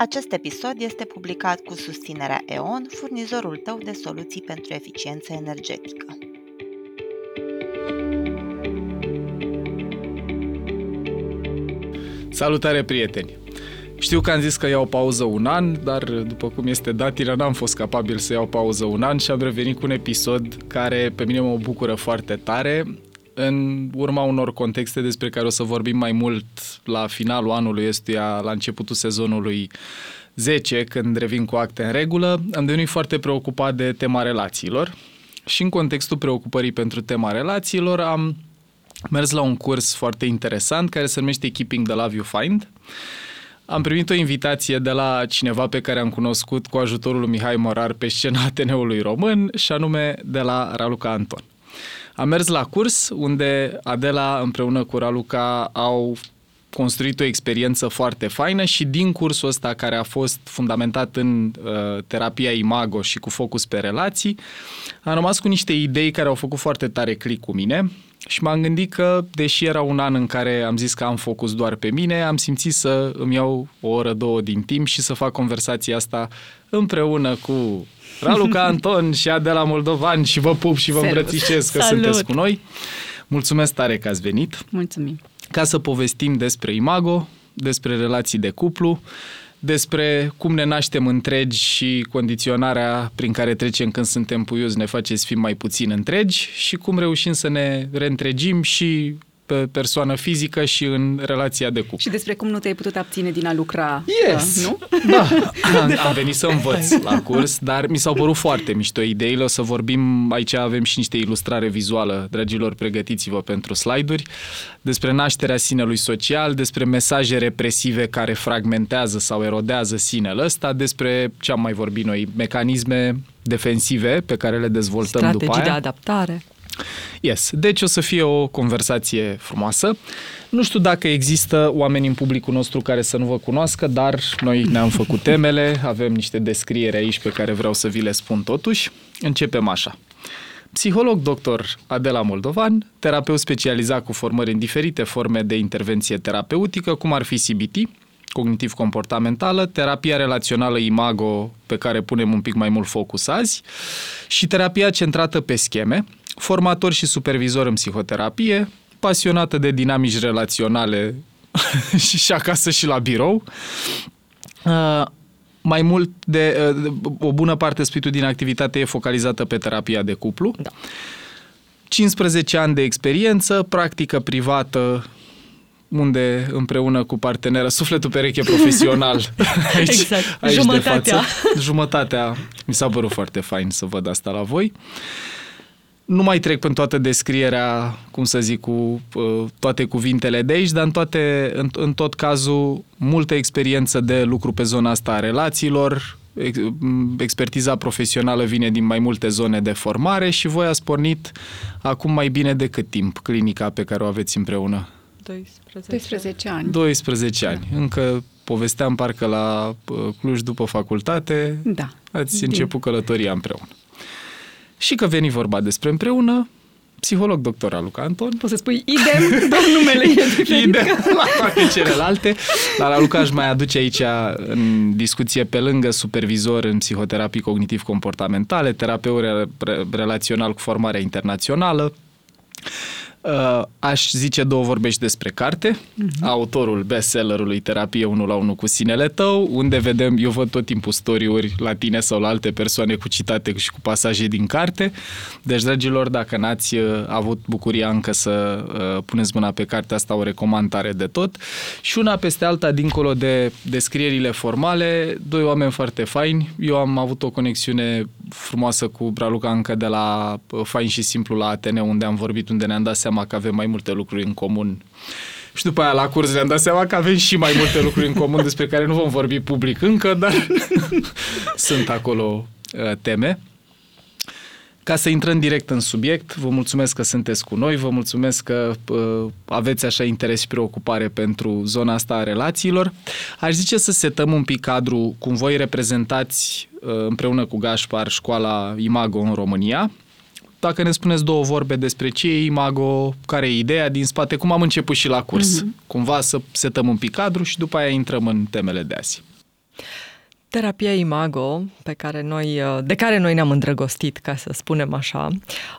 Acest episod este publicat cu susținerea EON, furnizorul tău de soluții pentru eficiență energetică. Salutare, prieteni! Știu că am zis că iau pauză un an, dar după cum este datina, n-am fost capabil să iau pauză un an și am revenit cu un episod care pe mine mă bucură foarte tare în urma unor contexte despre care o să vorbim mai mult la finalul anului ăstuia, la începutul sezonului 10, când revin cu acte în regulă, am devenit foarte preocupat de tema relațiilor și în contextul preocupării pentru tema relațiilor am mers la un curs foarte interesant care se numește Keeping the Love You Find. Am primit o invitație de la cineva pe care am cunoscut cu ajutorul lui Mihai Morar pe scena Ateneului Român și anume de la Raluca Anton. Am mers la curs unde Adela împreună cu Raluca au construit o experiență foarte faină și din cursul ăsta care a fost fundamentat în uh, terapia Imago și cu focus pe relații, am rămas cu niște idei care au făcut foarte tare click cu mine și m-am gândit că, deși era un an în care am zis că am focus doar pe mine, am simțit să îmi iau o oră, două din timp și să fac conversația asta împreună cu Raluca Anton și Adela Moldovan și vă pup și vă Salut. îmbrățișez că Salut. sunteți cu noi. Mulțumesc tare că ați venit. Mulțumim. Ca să povestim despre Imago, despre relații de cuplu, despre cum ne naștem întregi și condiționarea prin care trecem când suntem puiuți ne face să fim mai puțin întregi și cum reușim să ne reîntregim și pe persoană fizică și în relația de cuplu. Și despre cum nu te-ai putut abține din a lucra, yes. Uh, nu? Da, am, am venit să învăț la curs, dar mi s-au părut foarte mișto ideile. O să vorbim, aici avem și niște ilustrare vizuală, dragilor, pregătiți-vă pentru slide-uri, despre nașterea sinelui social, despre mesaje represive care fragmentează sau erodează sinele ăsta, despre ce am mai vorbit noi, mecanisme defensive pe care le dezvoltăm Strategii după aia. de adaptare. Yes, deci o să fie o conversație frumoasă. Nu știu dacă există oameni în publicul nostru care să nu vă cunoască, dar noi ne-am făcut temele, avem niște descriere aici pe care vreau să vi le spun totuși. Începem așa. Psiholog doctor Adela Moldovan, terapeut specializat cu formări în diferite forme de intervenție terapeutică, cum ar fi CBT, cognitiv-comportamentală, terapia relațională Imago, pe care punem un pic mai mult focus azi, și terapia centrată pe scheme, formator și supervizor în psihoterapie, pasionată de dinamici relaționale și, și acasă și la birou. Uh, mai mult de uh, o bună parte spiritul din activitate e focalizată pe terapia de cuplu. Da. 15 ani de experiență, practică privată unde împreună cu partenera, sufletul pereche profesional aici, exact. aici Jumătatea. de față. Jumătatea. Mi s-a părut foarte fain să văd asta la voi. Nu mai trec în toată descrierea, cum să zic, cu uh, toate cuvintele de aici, dar în, toate, în, în tot cazul multă experiență de lucru pe zona asta a relațiilor, expertiza profesională vine din mai multe zone de formare și voi ați pornit acum mai bine de cât timp clinica pe care o aveți împreună? 12, 12 ani. 12 ani. Da. Încă povesteam parcă la uh, Cluj după facultate. Da. Ați început călătoria împreună. Și că veni vorba despre împreună, psiholog doctor Luca Anton. Poți să spui idem, doar numele e diferit. Idem la toate celelalte. Dar Luca își mai aduce aici în discuție pe lângă supervizor în psihoterapii cognitiv-comportamentale, terapeut relațional cu formare internațională, Uh, aș zice două vorbe și despre carte, uh-huh. autorul bestsellerului Terapie 1 la 1 cu sinele tău, unde vedem, eu văd tot timpul storiuri la tine sau la alte persoane cu citate și cu pasaje din carte. Deci, dragilor, dacă n-ați uh, avut bucuria încă să uh, puneți mâna pe cartea asta, o recomandare de tot. Și una peste alta, dincolo de descrierile formale, doi oameni foarte faini. Eu am avut o conexiune frumoasă cu Braluca încă de la uh, Fain și Simplu la Atene, unde am vorbit, unde ne-am dat seama că avem mai multe lucruri în comun. Și după aia la curs ne-am dat seama că avem și mai multe lucruri în comun despre care nu vom vorbi public încă, dar sunt acolo uh, teme. Ca să intrăm direct în subiect, vă mulțumesc că sunteți cu noi, vă mulțumesc că uh, aveți așa interes și preocupare pentru zona asta a relațiilor. Aș zice să setăm un pic cadru cum voi reprezentați uh, împreună cu Gașpar școala Imago în România. Dacă ne spuneți două vorbe despre ce e Imago, care e ideea din spate, cum am început și la curs. Mm-hmm. Cumva să setăm un pic cadru și după aia intrăm în temele de azi. Terapia Imago, pe care noi, uh, de care noi ne-am îndrăgostit, ca să spunem așa,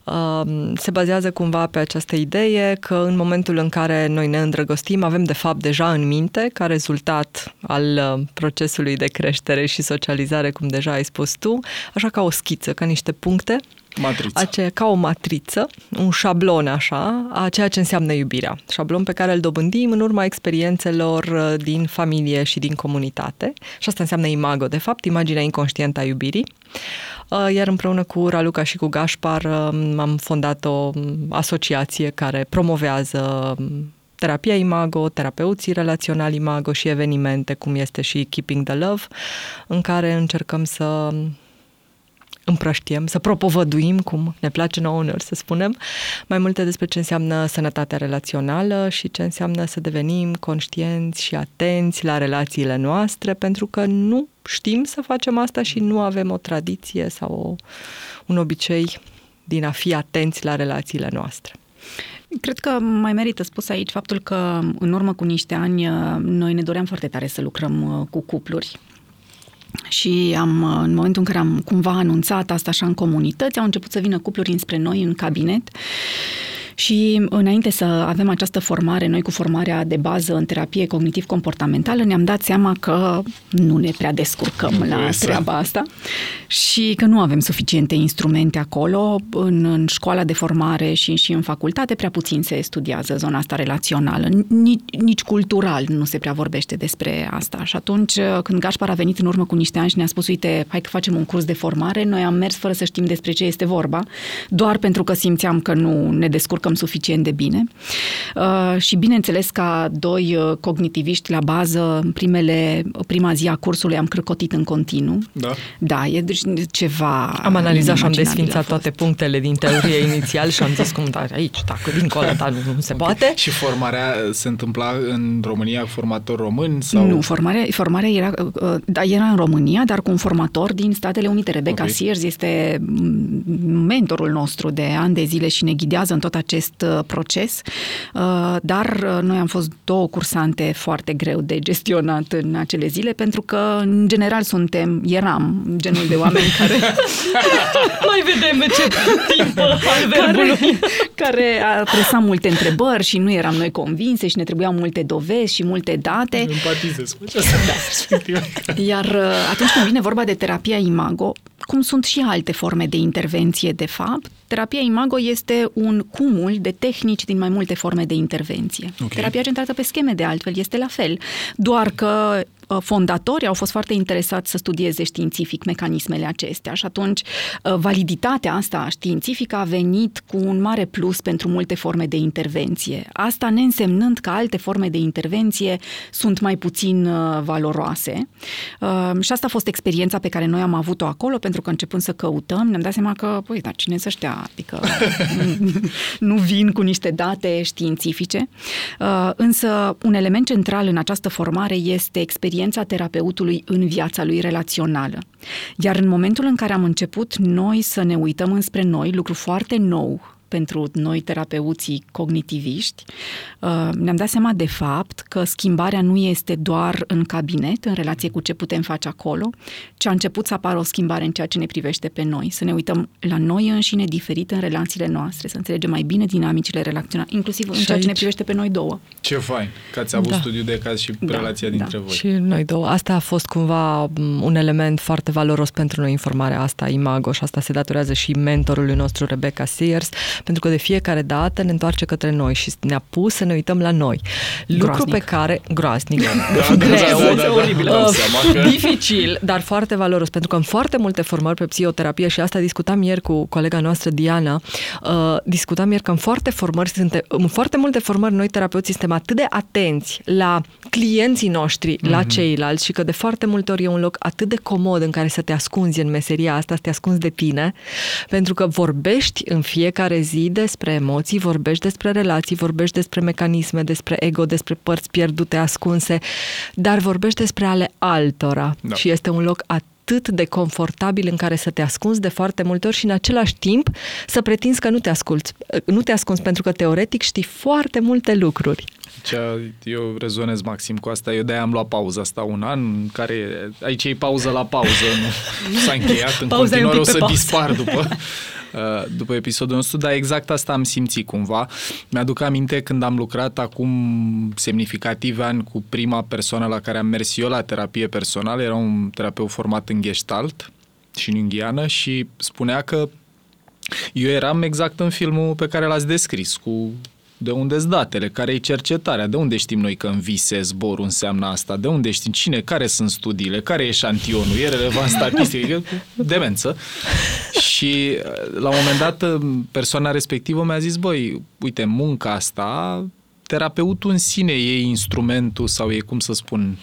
um, se bazează cumva pe această idee că în momentul în care noi ne îndrăgostim, avem de fapt deja în minte, ca rezultat al uh, procesului de creștere și socializare, cum deja ai spus tu, așa ca o schiță, ca niște puncte Matriță. Aceea, ca o matriță, un șablon așa, a ceea ce înseamnă iubirea. Șablon pe care îl dobândim în urma experiențe,lor uh, din familie și din comunitate. Și asta înseamnă imago, de fapt, imaginea inconștientă a iubirii. Uh, iar împreună cu Raluca și cu Gașpar um, am fondat o um, asociație care promovează um, terapia Imago, terapeuții relaționali Imago și evenimente, cum este și Keeping the Love, în care încercăm să împrăștiem, să propovăduim, cum ne place nouă uneori să spunem, mai multe despre ce înseamnă sănătatea relațională și ce înseamnă să devenim conștienți și atenți la relațiile noastre, pentru că nu știm să facem asta și nu avem o tradiție sau o, un obicei din a fi atenți la relațiile noastre. Cred că mai merită spus aici faptul că în urmă cu niște ani noi ne doream foarte tare să lucrăm uh, cu cupluri și am, în momentul în care am cumva anunțat asta așa în comunități, au început să vină cupluri înspre noi în cabinet și înainte să avem această formare, noi cu formarea de bază în terapie cognitiv-comportamentală, ne-am dat seama că nu ne prea descurcăm nu la treaba asta și că nu avem suficiente instrumente acolo. În, în școala de formare și, și în facultate prea puțin se studiază zona asta relațională. Nici, nici cultural nu se prea vorbește despre asta. Și atunci, când Gașpar a venit în urmă cu niște ani și ne-a spus, uite, hai că facem un curs de formare, noi am mers fără să știm despre ce este vorba, doar pentru că simțeam că nu ne descurcăm descurcăm suficient de bine. Uh, și bineînțeles, ca doi uh, cognitiviști la bază, primele, prima zi a cursului am crăcotit în continuu. Da. Da, e deci ceva Am analizat și am desfințat toate punctele din teorie inițial și am zis cum, da, aici, dacă dincolo, da, nu, nu se okay. poate. Și formarea se întâmpla în România cu formator român? Sau? Nu, formarea, formarea era, uh, da, era în România, dar cu un formator din Statele Unite. Rebecca okay. Sears este mentorul nostru de ani de zile și ne ghidează în tot acest acest uh, proces, uh, dar uh, noi am fost două cursante foarte greu de gestionat în acele zile, pentru că, în general, suntem, eram genul de oameni care... Mai vedem ce timp al verbului. Care, care presa multe întrebări și nu eram noi convinse și ne trebuiau multe dovezi și multe date. Empatizez cu această da. Iar atunci când vine vorba de terapia imago, cum sunt și alte forme de intervenție, de fapt, terapia imago este un cumul de tehnici din mai multe forme de intervenție. Okay. Terapia centrată pe scheme, de altfel, este la fel, doar că Uh, fondatori au fost foarte interesați să studieze științific mecanismele acestea și atunci uh, validitatea asta științifică a venit cu un mare plus pentru multe forme de intervenție. Asta neînsemnând că alte forme de intervenție sunt mai puțin uh, valoroase. Și asta a fost experiența pe care noi am avut-o acolo, pentru că începând să căutăm, ne-am dat seama că, păi, dar cine să ăștia? Adică nu vin cu niște date științifice. Însă, un element central în această formare este experiența experiența terapeutului în viața lui relațională. Iar în momentul în care am început noi să ne uităm înspre noi, lucru foarte nou pentru noi terapeuții cognitiviști, uh, ne-am dat seama de fapt că schimbarea nu este doar în cabinet, în relație cu ce putem face acolo, ci a început să apară o schimbare în ceea ce ne privește pe noi, să ne uităm la noi înșine diferit în relațiile noastre, să înțelegem mai bine dinamicile relaționale, inclusiv și în ceea aici... ce ne privește pe noi două. Ce fain că ați avut da. studiu de caz și da, relația dintre da. voi. Și noi două. Asta a fost cumva un element foarte valoros pentru noi, informarea asta, Imago, și asta se datorează și mentorului nostru, Rebecca Sears, pentru că de fiecare dată ne întoarce către noi și ne-a pus să ne uităm la noi. Lucru groaznic. pe care... Groaznic. Da, greu, da, da, da, oribil, da, uh, dificil, dar foarte valoros, pentru că în foarte multe formări pe psihoterapie și asta discutam ieri cu colega noastră Diana, uh, discutam ieri că în foarte formări suntem, în foarte multe formări noi terapeuții suntem atât de atenți la clienții noștri, mm-hmm. la mhm. ceilalți și că de foarte multe ori e un loc atât de comod în care să te ascunzi în meseria asta, să te ascunzi de tine, pentru că vorbești în fiecare zi despre emoții, vorbești despre relații, vorbești despre mecanisme, despre ego, despre părți pierdute, ascunse, dar vorbești despre ale altora. Da. Și este un loc atât atât de confortabil în care să te ascunzi de foarte multe ori și în același timp să pretinzi că nu te asculți. Nu te ascunzi pentru că teoretic știi foarte multe lucruri. Cea, eu rezonez maxim cu asta. Eu de-aia am luat pauză asta un an, în care aici e pauză la pauză, nu s-a încheiat, în Pauza e un continuare pic o pe să pauză. dispar după, uh, după episodul nostru, dar exact asta am simțit cumva. Mi-aduc aminte când am lucrat acum semnificativ ani cu prima persoană la care am mers eu la terapie personală, era un terapeut format în Gestalt și în Inghiană și spunea că eu eram exact în filmul pe care l-ați descris, cu de unde sunt datele, care e cercetarea, de unde știm noi că în vise zborul înseamnă asta, de unde știm? Cine, care sunt studiile, care e eșantionul, e relevant statistic, e demență. Și la un moment dat persoana respectivă mi-a zis, băi, uite, munca asta, terapeutul în sine e instrumentul sau e, cum să spun,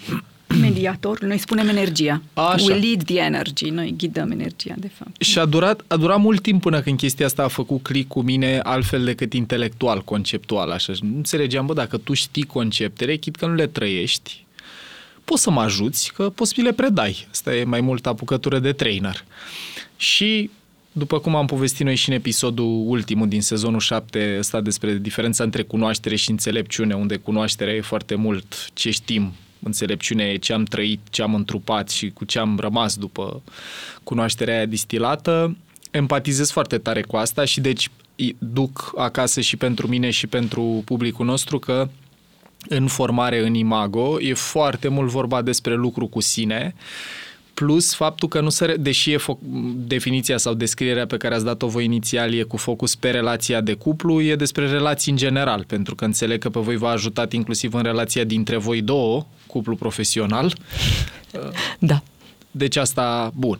Mediator, noi spunem energia. Așa. We lead the energy, noi ghidăm energia, de fapt. Și a durat, a durat mult timp până când chestia asta a făcut click cu mine altfel decât intelectual, conceptual, așa. Și Nu înțelegeam, bă, dacă tu știi conceptele, chit că nu le trăiești, poți să mă ajuți, că poți să mi le predai. Asta e mai mult apucătură de trainer. Și după cum am povestit noi și în episodul ultimul din sezonul 7, ăsta despre diferența între cunoaștere și înțelepciune, unde cunoașterea e foarte mult ce știm, înțelepciunea e ce am trăit, ce am întrupat și cu ce am rămas după cunoașterea aia distilată, empatizez foarte tare cu asta și deci îi duc acasă și pentru mine și pentru publicul nostru că în formare în imago e foarte mult vorba despre lucru cu sine plus faptul că nu se, deși e fo- definiția sau descrierea pe care ați dat-o voi inițial e cu focus pe relația de cuplu, e despre relații în general, pentru că înțeleg că pe voi v-a ajutat inclusiv în relația dintre voi două, cuplu profesional. Da. Deci asta, bun.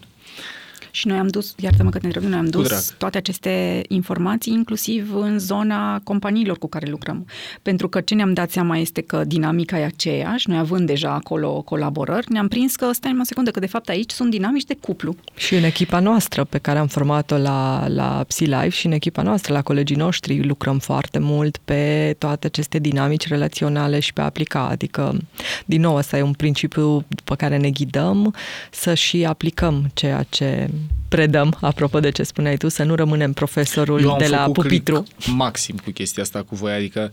Și noi am dus, iartă-mă că te întreb, noi am drag. dus toate aceste informații inclusiv în zona companiilor cu care lucrăm. Pentru că ce ne-am dat seama este că dinamica e aceeași, noi având deja acolo colaborări, ne-am prins că, stai o secundă, că de fapt aici sunt dinamici de cuplu. Și în echipa noastră pe care am format-o la, la PsyLife și în echipa noastră, la colegii noștri, lucrăm foarte mult pe toate aceste dinamici relaționale și pe a aplica. Adică, din nou, ăsta e un principiu după care ne ghidăm să și aplicăm ceea ce predăm, apropo de ce spuneai tu, să nu rămânem profesorul Eu am de la făcut pupitru. click maxim cu chestia asta cu voi, adică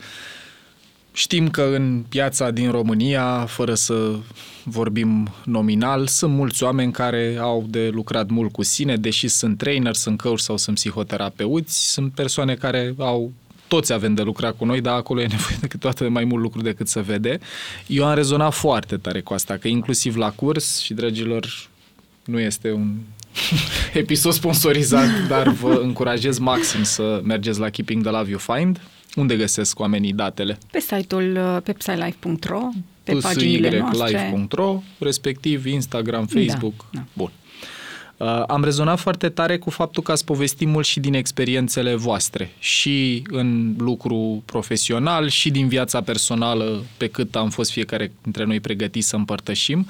știm că în piața din România, fără să vorbim nominal, sunt mulți oameni care au de lucrat mult cu sine, deși sunt trainer, sunt coach sau sunt psihoterapeuți, sunt persoane care au toți avem de lucrat cu noi, dar acolo e nevoie de câteodată de mai mult lucru decât să vede. Eu am rezonat foarte tare cu asta, că inclusiv la curs, și dragilor, nu este un episod sponsorizat, dar vă încurajez maxim să mergeți la Keeping the Love You Find. Unde găsesc oamenii datele? Pe site-ul, uh, pe psylife.ro, pe paginile noastre. live.ro, respectiv Instagram, Facebook. Da, da. Bun. Uh, am rezonat foarte tare cu faptul că ați povestit mult și din experiențele voastre, și în lucru profesional, și din viața personală, pe cât am fost fiecare dintre noi pregătiți să împărtășim.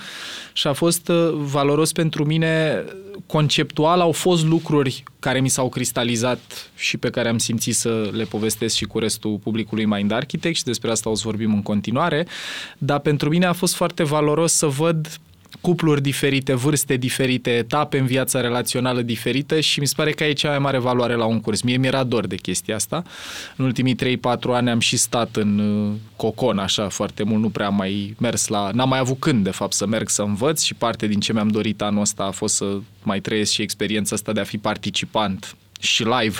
Și a fost uh, valoros pentru mine, conceptual au fost lucruri care mi s-au cristalizat și pe care am simțit să le povestesc și cu restul publicului Mind Architect și despre asta o să vorbim în continuare, dar pentru mine a fost foarte valoros să văd cupluri diferite, vârste diferite, etape în viața relațională diferită și mi se pare că e cea mai mare valoare la un curs. Mie mi-era dor de chestia asta. În ultimii 3-4 ani am și stat în uh, cocon așa foarte mult, nu prea am mai mers la... N-am mai avut când, de fapt, să merg să învăț și parte din ce mi-am dorit anul ăsta a fost să mai trăiesc și experiența asta de a fi participant și live,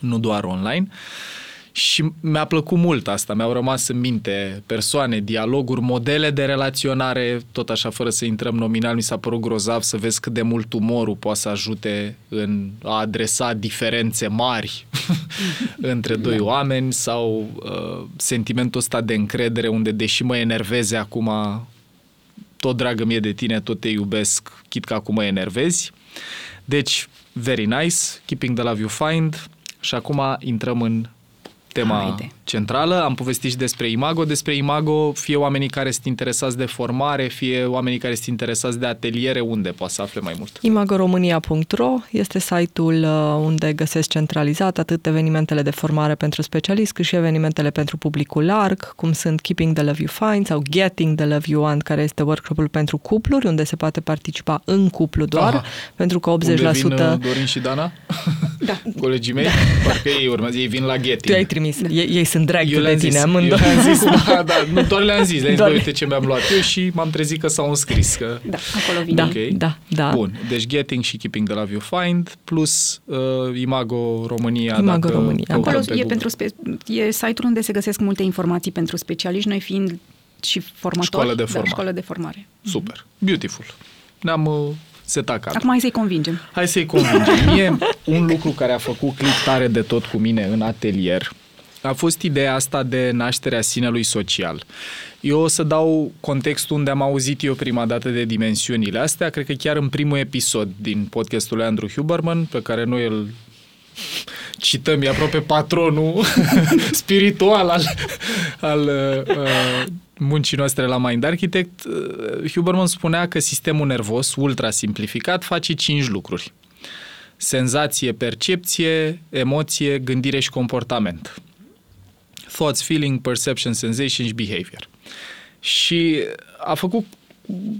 nu doar online. Și mi-a plăcut mult asta, mi-au rămas în minte persoane, dialoguri, modele de relaționare, tot așa fără să intrăm nominal, mi s-a părut grozav să vezi cât de mult umorul poate să ajute în a adresa diferențe mari între doi oameni sau uh, sentimentul ăsta de încredere unde deși mă enerveze acum tot dragă mie de tine, tot te iubesc, chit că acum mă enervezi. Deci, very nice, keeping the love you find. Și acum intrăm în tema Haide. centrală. Am povestit și despre Imago. Despre Imago, fie oamenii care sunt interesați de formare, fie oamenii care sunt interesați de ateliere, unde poate să afle mai mult? Imagoromânia.ro este site-ul uh, unde găsesc centralizat atât evenimentele de formare pentru specialist, cât și evenimentele pentru publicul larg, cum sunt Keeping the Love You Find sau Getting the Love You Want, care este workshop-ul pentru cupluri, unde se poate participa în cuplu doar, Aha. pentru că 80%... Unde vin uh, Dorin și Dana? Da. Colegii mei? Parcă ei urmează, ei vin la Tu Getting. ai trimis. Ei, ei sunt drag Eu de le-am tine, zis, eu amândoi. le-am zis, da, da, nu, doar le-am zis, le-am zis, Doar bă, le- uite ce mi-am luat eu și m-am trezit că s-au înscris. Că... Da, acolo vine. Da, Ok. da, da. Bun, deci Getting și Keeping the Love You Find plus uh, Imago România. Imago dacă România. căutăm Acolo pe e, Google. pentru spe- e site-ul unde se găsesc multe informații pentru specialiști, noi fiind și formatori. Școală de Da, formare. școală de formare. Super, beautiful. Ne-am uh, setat cadrul. Acum hai să-i convingem. Hai să-i convingem. Mie, un lucru care a făcut click tare de tot cu mine în atelier a fost ideea asta de nașterea sinelui social. Eu o să dau contextul unde am auzit eu prima dată de dimensiunile astea, cred că chiar în primul episod din podcastul lui Andrew Huberman, pe care noi îl cităm, e aproape patronul spiritual al, al uh, muncii noastre la Mind Architect, uh, Huberman spunea că sistemul nervos, ultra simplificat, face cinci lucruri. Senzație, percepție, emoție, gândire și comportament. Thoughts, feeling, perception, sensation și behavior. Și a făcut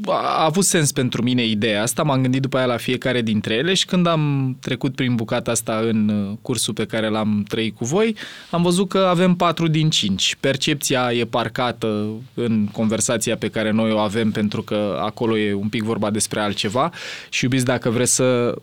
a avut sens pentru mine ideea asta, m-am gândit după aia la fiecare dintre ele și când am trecut prin bucata asta în uh, cursul pe care l-am trăit cu voi, am văzut că avem 4 din 5. Percepția e parcată în conversația pe care noi o avem pentru că acolo e un pic vorba despre altceva și iubiți dacă vreți să su-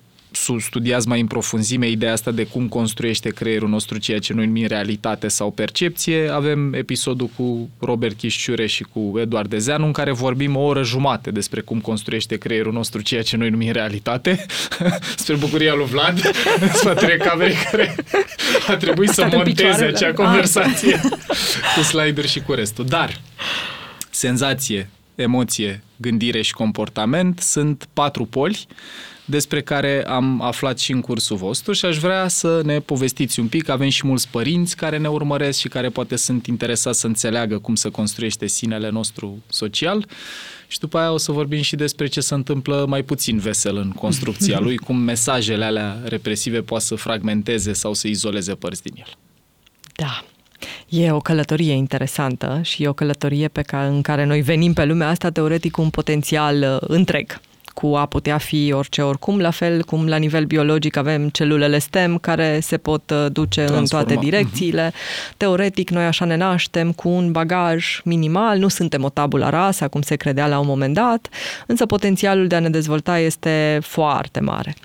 studiați mai în profunzime ideea asta de cum construiește creierul nostru ceea ce noi numim realitate sau percepție. Avem episodul cu Robert Chișciure și cu Eduard Dezeanu în care vorbim o oră jumate despre cum construiește creierul nostru ceea ce noi numim realitate. Spre bucuria lui Vlad, spatele camerei care a trebuit să Stat în monteze picioare, acea da. conversație cu slider și cu restul. Dar senzație, emoție, gândire și comportament sunt patru poli despre care am aflat și în cursul vostru și aș vrea să ne povestiți un pic. Avem și mulți părinți care ne urmăresc și care poate sunt interesați să înțeleagă cum să construiește sinele nostru social și după aia o să vorbim și despre ce se întâmplă mai puțin vesel în construcția lui, cum mesajele alea represive poate să fragmenteze sau să izoleze părți din el. Da. E o călătorie interesantă și e o călătorie pe care, în care noi venim pe lumea asta teoretic cu un potențial uh, întreg cu a putea fi orice oricum, la fel cum la nivel biologic avem celulele STEM care se pot uh, duce Transforma. în toate direcțiile. Teoretic noi așa ne naștem cu un bagaj minimal, nu suntem o tabula rasa cum se credea la un moment dat, însă potențialul de a ne dezvolta este foarte mare.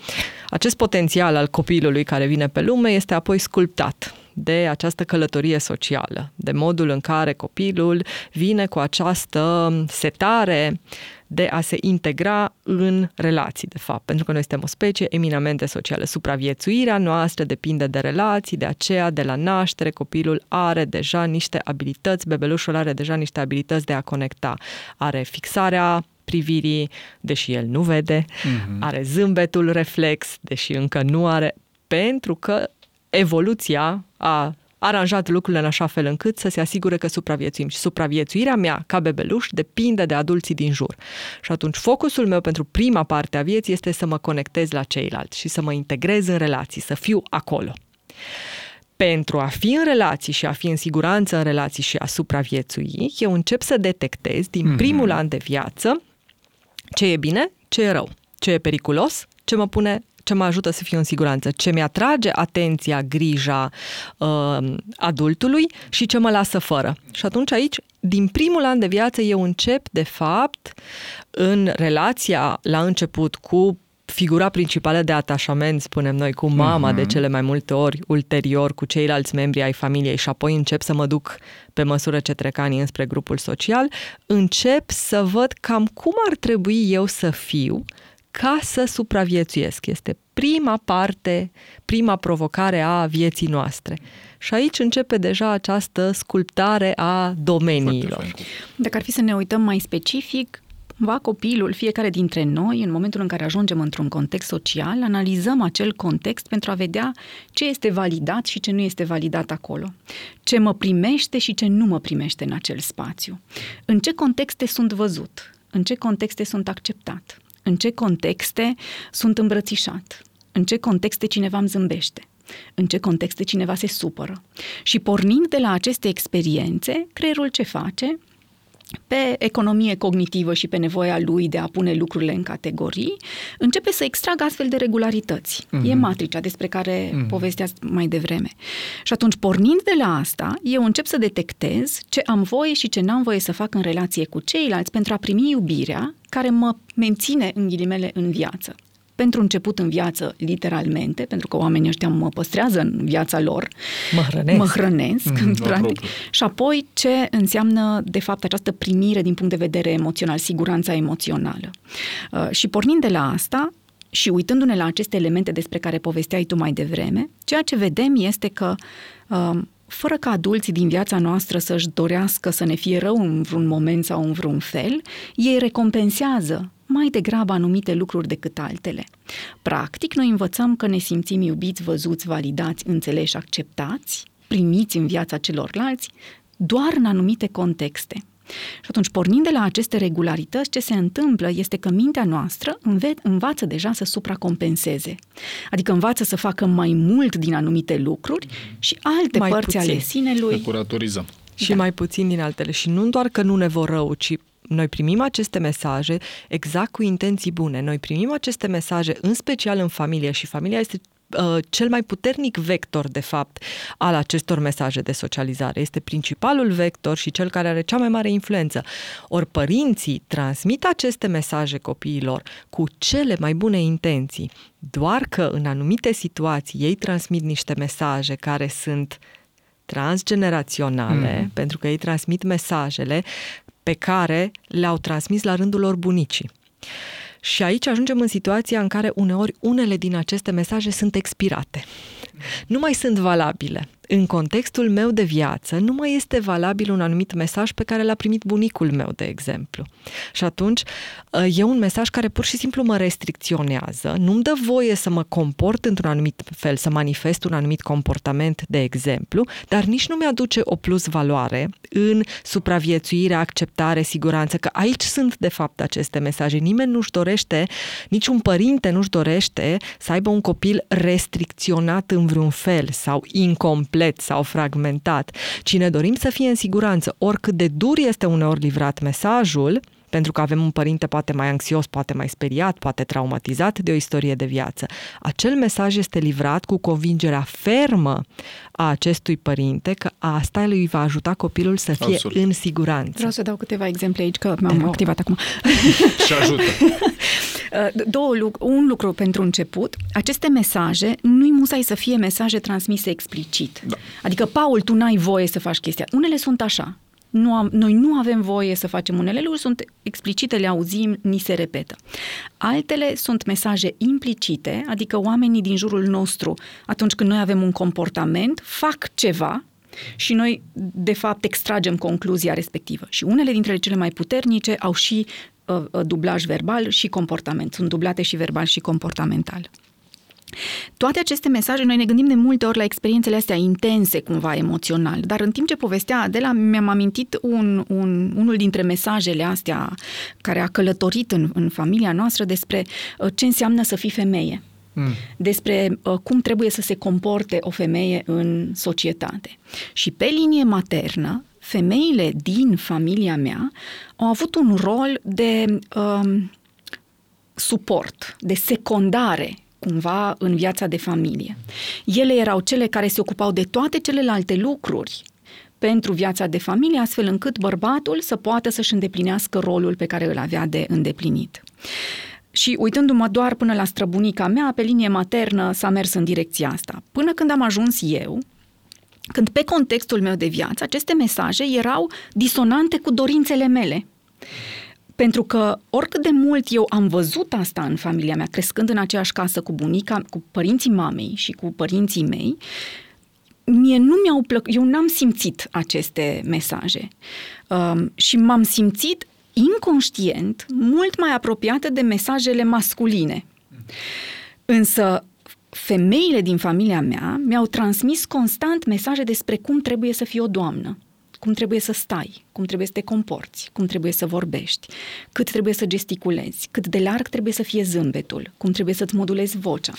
Acest potențial al copilului care vine pe lume este apoi sculptat de această călătorie socială, de modul în care copilul vine cu această setare de a se integra în relații, de fapt, pentru că noi suntem o specie eminamente socială. Supraviețuirea noastră depinde de relații, de aceea, de la naștere, copilul are deja niște abilități, bebelușul are deja niște abilități de a conecta. Are fixarea privirii, deși el nu vede, mm-hmm. are zâmbetul reflex, deși încă nu are, pentru că evoluția a aranjat lucrurile în așa fel încât să se asigure că supraviețuim. Și supraviețuirea mea ca bebeluș depinde de adulții din jur. Și atunci focusul meu pentru prima parte a vieții este să mă conectez la ceilalți și să mă integrez în relații, să fiu acolo. Pentru a fi în relații și a fi în siguranță în relații și a supraviețui, eu încep să detectez din Mhm. primul an de viață ce e bine, ce e rău, ce e periculos, ce mă pune ce mă ajută să fiu în siguranță, ce mi-atrage atenția, grija uh, adultului și ce mă lasă fără. Și atunci aici, din primul an de viață, eu încep, de fapt, în relația la început cu figura principală de atașament, spunem noi, cu mama Mhm. de cele mai multe ori, ulterior cu ceilalți membri ai familiei și apoi încep să mă duc pe măsură ce trec anii înspre grupul social, încep să văd cam cum ar trebui eu să fiu ca să supraviețuiesc. Este prima parte, prima provocare a vieții noastre. Și aici începe deja această sculptare a domeniilor. Foarte fain. Dacă ar fi să ne uităm mai specific, cumva copilul, fiecare dintre noi, în momentul în care ajungem într-un context social, analizăm acel context pentru a vedea ce este validat și ce nu este validat acolo. Ce mă primește și ce nu mă primește în acel spațiu. În ce contexte sunt văzut, în ce contexte sunt acceptat, în ce contexte sunt îmbrățișat, în ce contexte cineva îmi zâmbește în ce contexte cineva se supără. Și pornind de la aceste experiențe, creierul ce face? pe economie cognitivă și pe nevoia lui de a pune lucrurile în categorii, începe să extragă astfel de regularități. Mm-hmm. E matricea despre care mm-hmm. povestea mai devreme. Și atunci, pornind de la asta, eu încep să detectez ce am voie și ce n-am voie să fac în relație cu ceilalți pentru a primi iubirea care mă menține, în ghilimele, în viață pentru început în viață, literalmente, pentru că oamenii ăștia mă păstrează în viața lor. Mă hrănesc. Mă hrănesc, mm, practic. Și apoi ce înseamnă, de fapt, această primire din punct de vedere emoțional, siguranța emoțională. Uh, și pornind de la asta, și uitându-ne la aceste elemente despre care povesteai tu mai devreme, ceea ce vedem este că uh, fără ca adulții din viața noastră să-și dorească să ne fie rău în vreun moment sau în vreun fel, ei recompensează mai degrabă anumite lucruri decât altele. Practic, noi învățăm că ne simțim iubiți, văzuți, validați, înțeleși, acceptați, primiți în viața celorlalți, doar în anumite contexte. Și atunci, pornind de la aceste regularități, ce se întâmplă este că mintea noastră înve- învață deja să supracompenseze. Adică învață să facă mai mult din anumite lucruri și alte mai părți puțin. ale sinelui. curatorizăm. Și da. mai puțin din altele. Și nu doar că nu ne vor rău, ci noi primim aceste mesaje exact cu intenții bune. Noi primim aceste mesaje în special în familie și familia este uh, cel mai puternic vector, de fapt, al acestor mesaje de socializare. Este principalul vector și cel care are cea mai mare influență. Ori părinții transmit aceste mesaje copiilor cu cele mai bune intenții, doar că în anumite situații ei transmit niște mesaje care sunt transgeneraționale, mm. pentru că ei transmit mesajele pe care le-au transmis la rândul lor bunicii. Și aici ajungem în situația în care uneori unele din aceste mesaje sunt expirate. Nu mai sunt valabile în contextul meu de viață nu mai este valabil un anumit mesaj pe care l-a primit bunicul meu, de exemplu. Și atunci e un mesaj care pur și simplu mă restricționează, nu-mi dă voie să mă comport într-un anumit fel, să manifest un anumit comportament, de exemplu, dar nici nu mi-aduce o plus valoare în supraviețuire, acceptare, siguranță, că aici sunt de fapt aceste mesaje. Nimeni nu-și dorește, niciun părinte nu-și dorește să aibă un copil restricționat în vreun fel sau incomplet complet sau fragmentat, ci ne dorim să fie în siguranță. Oricât de dur este uneori livrat mesajul, pentru că avem un părinte poate mai anxios, poate mai speriat, poate traumatizat de o istorie de viață. Acel mesaj este livrat cu convingerea fermă a acestui părinte că asta lui va ajuta copilul să fie Absolut. în siguranță. Vreau să dau câteva exemple aici, că m-am activat acum. Și ajută. Două lucruri. Un lucru pentru început, aceste mesaje nu-i musai să fie mesaje transmise explicit. Da. Adică, Paul, tu n-ai voie să faci chestia. Unele sunt așa nu am, noi nu avem voie să facem unele lucruri, sunt explicite, le auzim, ni se repetă. Altele sunt mesaje implicite, adică oamenii din jurul nostru, atunci când noi avem un comportament, fac ceva și noi, de fapt, extragem concluzia respectivă. Și unele dintre cele mai puternice au și uh, uh dublaj verbal și comportament. Sunt dublate și verbal și comportamental. Toate aceste mesaje, noi ne gândim de multe ori la experiențele astea intense, cumva emoțional, dar în timp ce povestea Adela, mi-am amintit un, un, unul dintre mesajele astea care a călătorit în, în familia noastră despre uh, ce înseamnă să fii femeie. Mm. despre uh, cum trebuie să se comporte o femeie în societate. Și pe linie maternă, femeile din familia mea au avut un rol de uh, suport, de secundare cumva în viața de familie. Ele erau cele care se ocupau de toate celelalte lucruri pentru viața de familie, astfel încât bărbatul să poată să-și îndeplinească rolul pe care îl avea de îndeplinit. Și uitându-mă doar până la străbunica mea, pe linie maternă s-a mers în direcția asta. Până când am ajuns eu, când pe contextul meu de viață aceste mesaje erau disonante cu dorințele mele. Pentru că oricât de mult eu am văzut asta în familia mea, crescând în aceeași casă cu bunica, cu părinții mamei și cu părinții mei, mie nu mi-au plăcut, eu n-am simțit aceste mesaje. Um, și m-am simțit inconștient mult mai apropiată de mesajele masculine. Însă femeile din familia mea mi-au transmis constant mesaje despre cum trebuie să fii o doamnă cum trebuie să stai, cum trebuie să te comporți, cum trebuie să vorbești, cât trebuie să gesticulezi, cât de larg trebuie să fie zâmbetul, cum trebuie să-ți modulezi vocea.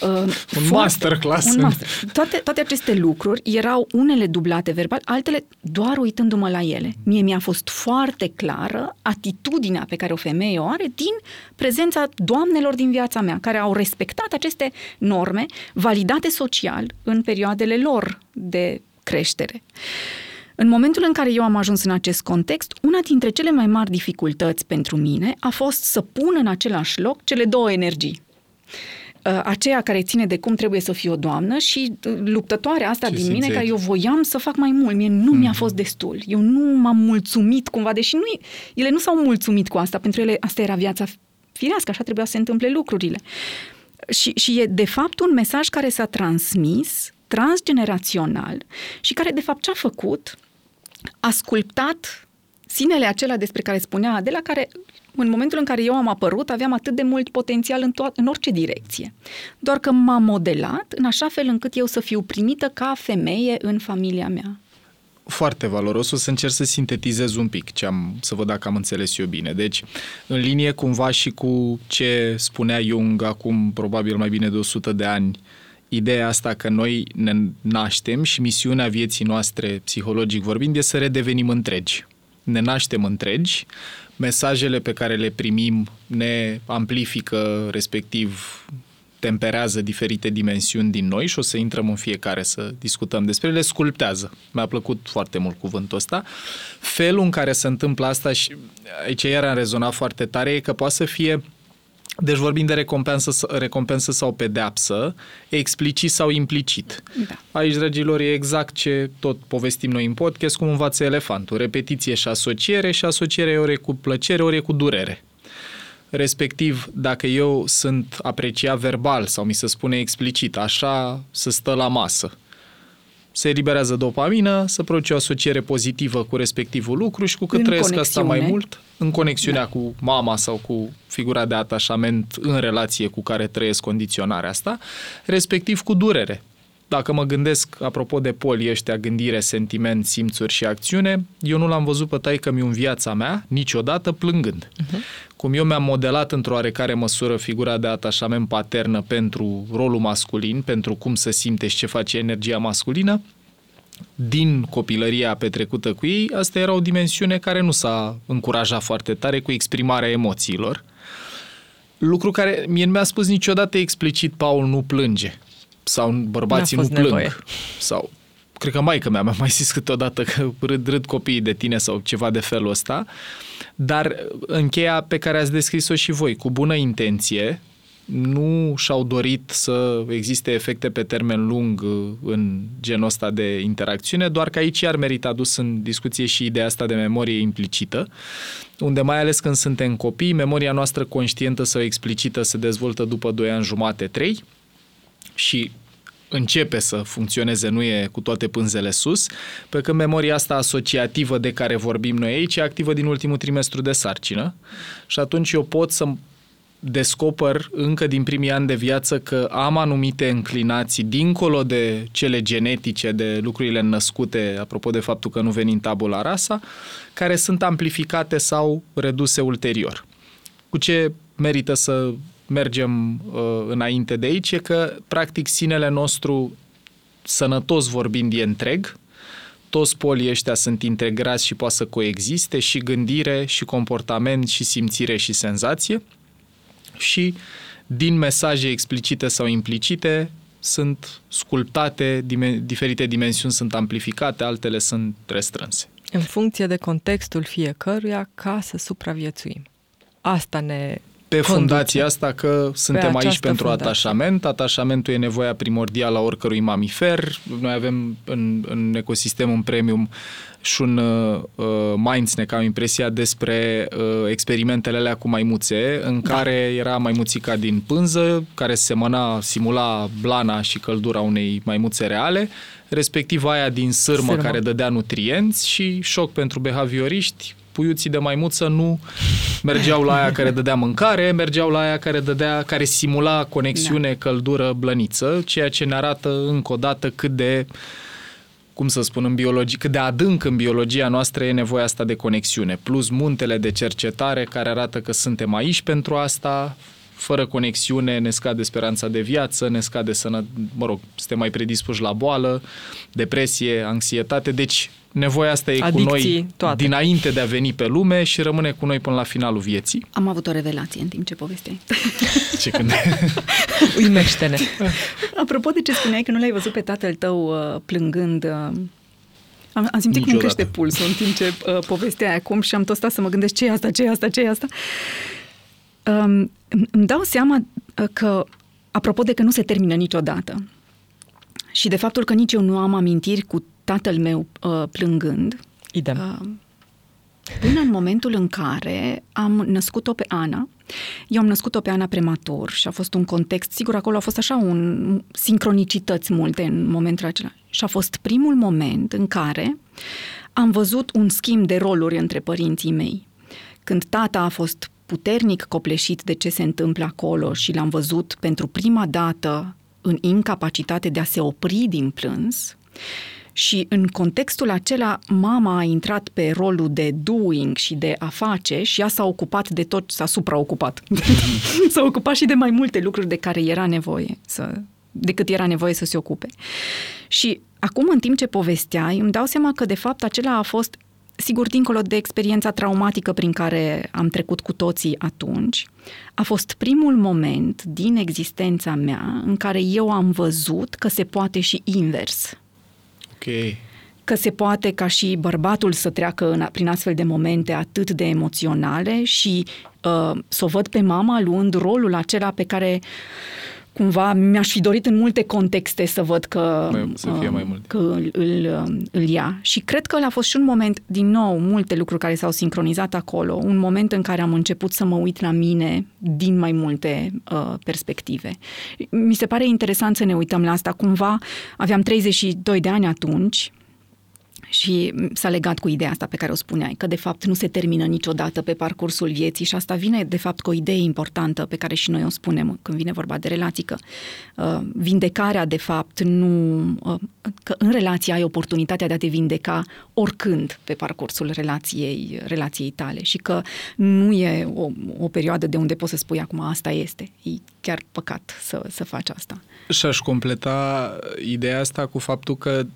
Uh, un foarte, masterclass. Un master. Toate, toate aceste lucruri erau unele dublate verbal, altele doar uitându-mă la ele. Mie mi-a fost foarte clară atitudinea pe care o femeie o are din prezența doamnelor din viața mea, care au respectat aceste norme validate social în perioadele lor de creștere. În momentul în care eu am ajuns în acest context, una dintre cele mai mari dificultăți pentru mine a fost să pun în același loc cele două energii uh, aceea care ține de cum trebuie să fie o doamnă și uh, luptătoarea asta Ce din simțeai? mine, care eu voiam să fac mai mult. Mie nu mm. mi-a mhm. fost destul. Eu nu m-am mulțumit cumva, deși nu, ele nu s-au mulțumit cu asta. Pentru ele asta era viața firească, așa trebuia să se întâmple lucrurile. Și, și e de fapt un mesaj care s-a transmis transgenerațional și care de fapt ce a făcut a sculptat sinele acela despre care spunea de la care în momentul în care eu am apărut, aveam atât de mult potențial în, to- în orice direcție. Doar că m-am modelat în așa fel încât eu să fiu primită ca femeie în familia mea. Foarte valoros. O să încerc să sintetizez un pic, ce am, să văd dacă am înțeles eu bine. Deci, în linie cumva și cu ce spunea Jung acum probabil mai bine de 100 de ani ideea asta că noi ne naștem și misiunea vieții noastre, psihologic vorbind, e să redevenim întregi. Ne naștem întregi, mesajele pe care le primim ne amplifică, respectiv temperează diferite dimensiuni din noi și o să intrăm în fiecare să discutăm despre ele, sculptează. Mi-a plăcut foarte mult cuvântul ăsta. Felul în care se întâmplă asta și aici iar am rezonat foarte tare e că poate să fie deci vorbim de recompensă, recompensă sau pedeapsă, explicit sau implicit. Da. Aici, dragilor, e exact ce tot povestim noi în podcast, cum învață elefantul. Repetiție și asociere și asociere ori e cu plăcere, ori e cu durere. Respectiv, dacă eu sunt apreciat verbal sau mi se spune explicit, așa să stă la masă, se eliberează dopamină, să produce o asociere pozitivă cu respectivul lucru și cu cât în trăiesc conexiune. asta mai mult, în conexiunea da. cu mama sau cu figura de atașament în relație cu care trăiesc condiționarea asta, respectiv cu durere. Dacă mă gândesc, apropo de poli ăștia, gândire, sentiment, simțuri și acțiune, eu nu l-am văzut pe taică mi în viața mea niciodată plângând. Uh-huh. Cum eu mi-am modelat într-o oarecare măsură figura de atașament paternă pentru rolul masculin, pentru cum să simte și ce face energia masculină, din copilăria petrecută cu ei, asta era o dimensiune care nu s-a încurajat foarte tare cu exprimarea emoțiilor. Lucru care mie nu mi-a spus niciodată explicit, Paul nu plânge. Sau bărbații nu plâng. Nevoie. Sau cred că maica mea mi-a mai zis câteodată că râd, râd copiii de tine sau ceva de felul ăsta. Dar încheia pe care ați descris-o și voi, cu bună intenție, nu și-au dorit să existe efecte pe termen lung uh, în genul ăsta de interacțiune, doar că aici ar merita adus în discuție și ideea asta de memorie implicită, unde mai ales când suntem copii, memoria noastră conștientă sau explicită se dezvoltă după 2 ani jumate, 3 și începe să funcționeze, nu e cu toate pânzele sus, pe când memoria asta asociativă de care vorbim noi aici e activă din ultimul trimestru de sarcină și atunci eu pot să descoper încă din primii ani de viață că am anumite înclinații dincolo de cele genetice, de lucrurile născute, apropo de faptul că nu venim tabula rasa, care sunt amplificate sau reduse ulterior. Cu ce merită să mergem uh, înainte de aici e că, practic, sinele nostru, sănătos vorbind, e întreg, toți polii ăștia sunt integrați și poate să coexiste și gândire, și comportament, și simțire, și senzație și din mesaje explicite sau implicite sunt sculptate, diferite dimensiuni sunt amplificate, altele sunt restrânse. În funcție de contextul fiecăruia, ca să supraviețuim. Asta ne pe fundația asta că suntem aici pentru fundație. atașament. Atașamentul e nevoia primordială a oricărui mamifer. Noi avem în, în ecosistem un premium și un uh, uh Mindsneck, am impresia, despre uh, experimentele alea cu maimuțe, în da. care era maimuțica din pânză, care semăna, simula blana și căldura unei maimuțe reale, respectiv aia din sârmă, sârmă. care dădea nutrienți și șoc pentru behavioriști, puiuții de maimuță nu mergeau la aia care dădea mâncare, mergeau la aia care dădea, care simula conexiune, da. căldură, blăniță, ceea ce ne arată încă o dată cât de cum să spun, în biologie, cât de adânc în biologia noastră e nevoia asta de conexiune, plus muntele de cercetare care arată că suntem aici pentru asta, fără conexiune ne scade speranța de viață, ne scade sănă, mă rog, suntem mai predispuși la boală, depresie, anxietate, deci nevoia asta e Adicții, cu noi toate. dinainte de a veni pe lume și rămâne cu noi până la finalul vieții. Am avut o revelație în timp ce povesteai. Ce când... Uimește-ne! Apropo de ce spuneai că nu l-ai văzut pe tatăl tău uh, plângând, uh, am, am simțit Niciodată. cum crește pulsul în timp ce uh, povesteai acum și am tot stat să mă gândesc ce e asta, ce e asta, ce e asta. Um, îmi dau seama uh, că, apropo de că nu se termină niciodată și de faptul că nici eu nu am amintiri cu tatăl meu uh, plângând. Idem. Uh, până în momentul în care am născut-o pe Ana. Eu am născut-o pe Ana prematur și a fost un context, sigur, acolo a fost așa un sincronicități multe în momentul acela. Și a fost primul moment în care am văzut un schimb de roluri între părinții mei. Când tata a fost puternic copleșit de ce se întâmplă acolo și l-am văzut pentru prima dată în incapacitate de a se opri din plâns și în contextul acela, mama a intrat pe rolul de doing și de a face și ea s-a ocupat de tot, s-a supraocupat. s-a ocupat și de mai multe lucruri de care era nevoie să, decât era nevoie să se ocupe. Și acum, în timp ce povesteai, îmi dau seama că, de fapt, acela a fost sigur, dincolo de experiența traumatică prin care am trecut cu toții atunci, a fost primul moment din existența mea în care eu am văzut că se poate și invers. Ok. Că se poate ca și bărbatul să treacă în, prin astfel de momente atât de emoționale și uh, să o văd pe mama luând rolul acela pe care cumva mi-aș fi dorit în multe contexte să văd că, mai, să fie mai mult. că îl, îl, îl ia. Și cred că a fost și un moment, din nou, multe lucruri care s-au sincronizat acolo, un moment în care am început să mă uit la mine din mai multe uh, perspective. Mi se pare interesant să ne uităm la asta. Cumva aveam 32 de ani atunci, și s-a legat cu ideea asta pe care o spuneai, că de fapt nu se termină niciodată pe parcursul vieții și asta vine de fapt cu o idee importantă pe care și noi o spunem când vine vorba de relații, că uh, vindecarea de fapt nu... Uh, că în relație ai oportunitatea de a te vindeca oricând pe parcursul relației, relației tale și că nu e o, o perioadă de unde poți să spui acum asta este. E chiar păcat să, să faci asta. Și aș completa ideea asta cu faptul că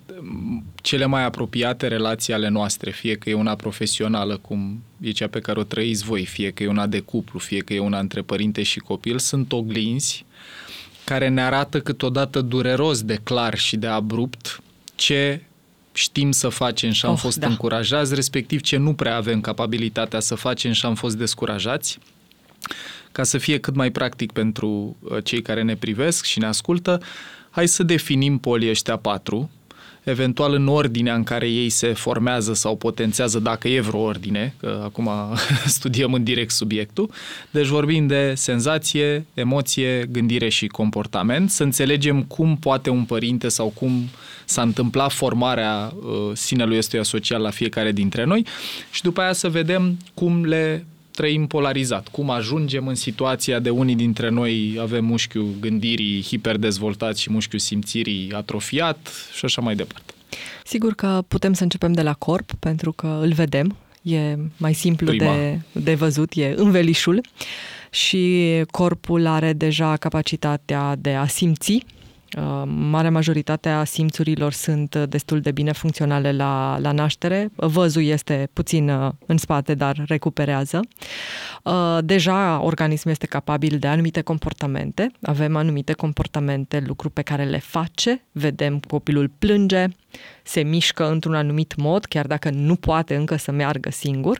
cele mai apropiate relații ale noastre, fie că e una profesională, cum e cea pe care o trăiți voi, fie că e una de cuplu, fie că e una între părinte și copil, sunt oglinzi care ne arată câteodată dureros de clar și de abrupt ce știm să facem și am oh, fost da. încurajați, respectiv ce nu prea avem capabilitatea să facem și am fost descurajați ca să fie cât mai practic pentru uh, cei care ne privesc și ne ascultă, hai să definim polii ăștia patru, eventual în ordinea în care ei se formează sau potențează, dacă e vreo ordine, că acum studiem în direct subiectul. Deci vorbim de senzație, emoție, gândire și comportament, să înțelegem cum poate un părinte sau cum s-a întâmplat formarea uh, sinelui ăstuia social la fiecare dintre noi și după aia să vedem cum le trăim polarizat. Cum ajungem în situația de unii dintre noi avem mușchiul gândirii hiperdezvoltat și mușchiul simțirii atrofiat și așa mai departe. Sigur că putem să începem de la corp, pentru că îl vedem, e mai simplu de, de văzut, e învelișul și corpul are deja capacitatea de a simți Uh, marea majoritate a simțurilor sunt destul de bine funcționale la, la naștere. Văzul este puțin uh, în spate, dar recuperează. Uh, deja organismul este capabil de anumite comportamente. Avem anumite comportamente, lucruri pe care le face. Vedem copilul plânge, se mișcă într-un anumit mod, chiar dacă nu poate încă să meargă singur.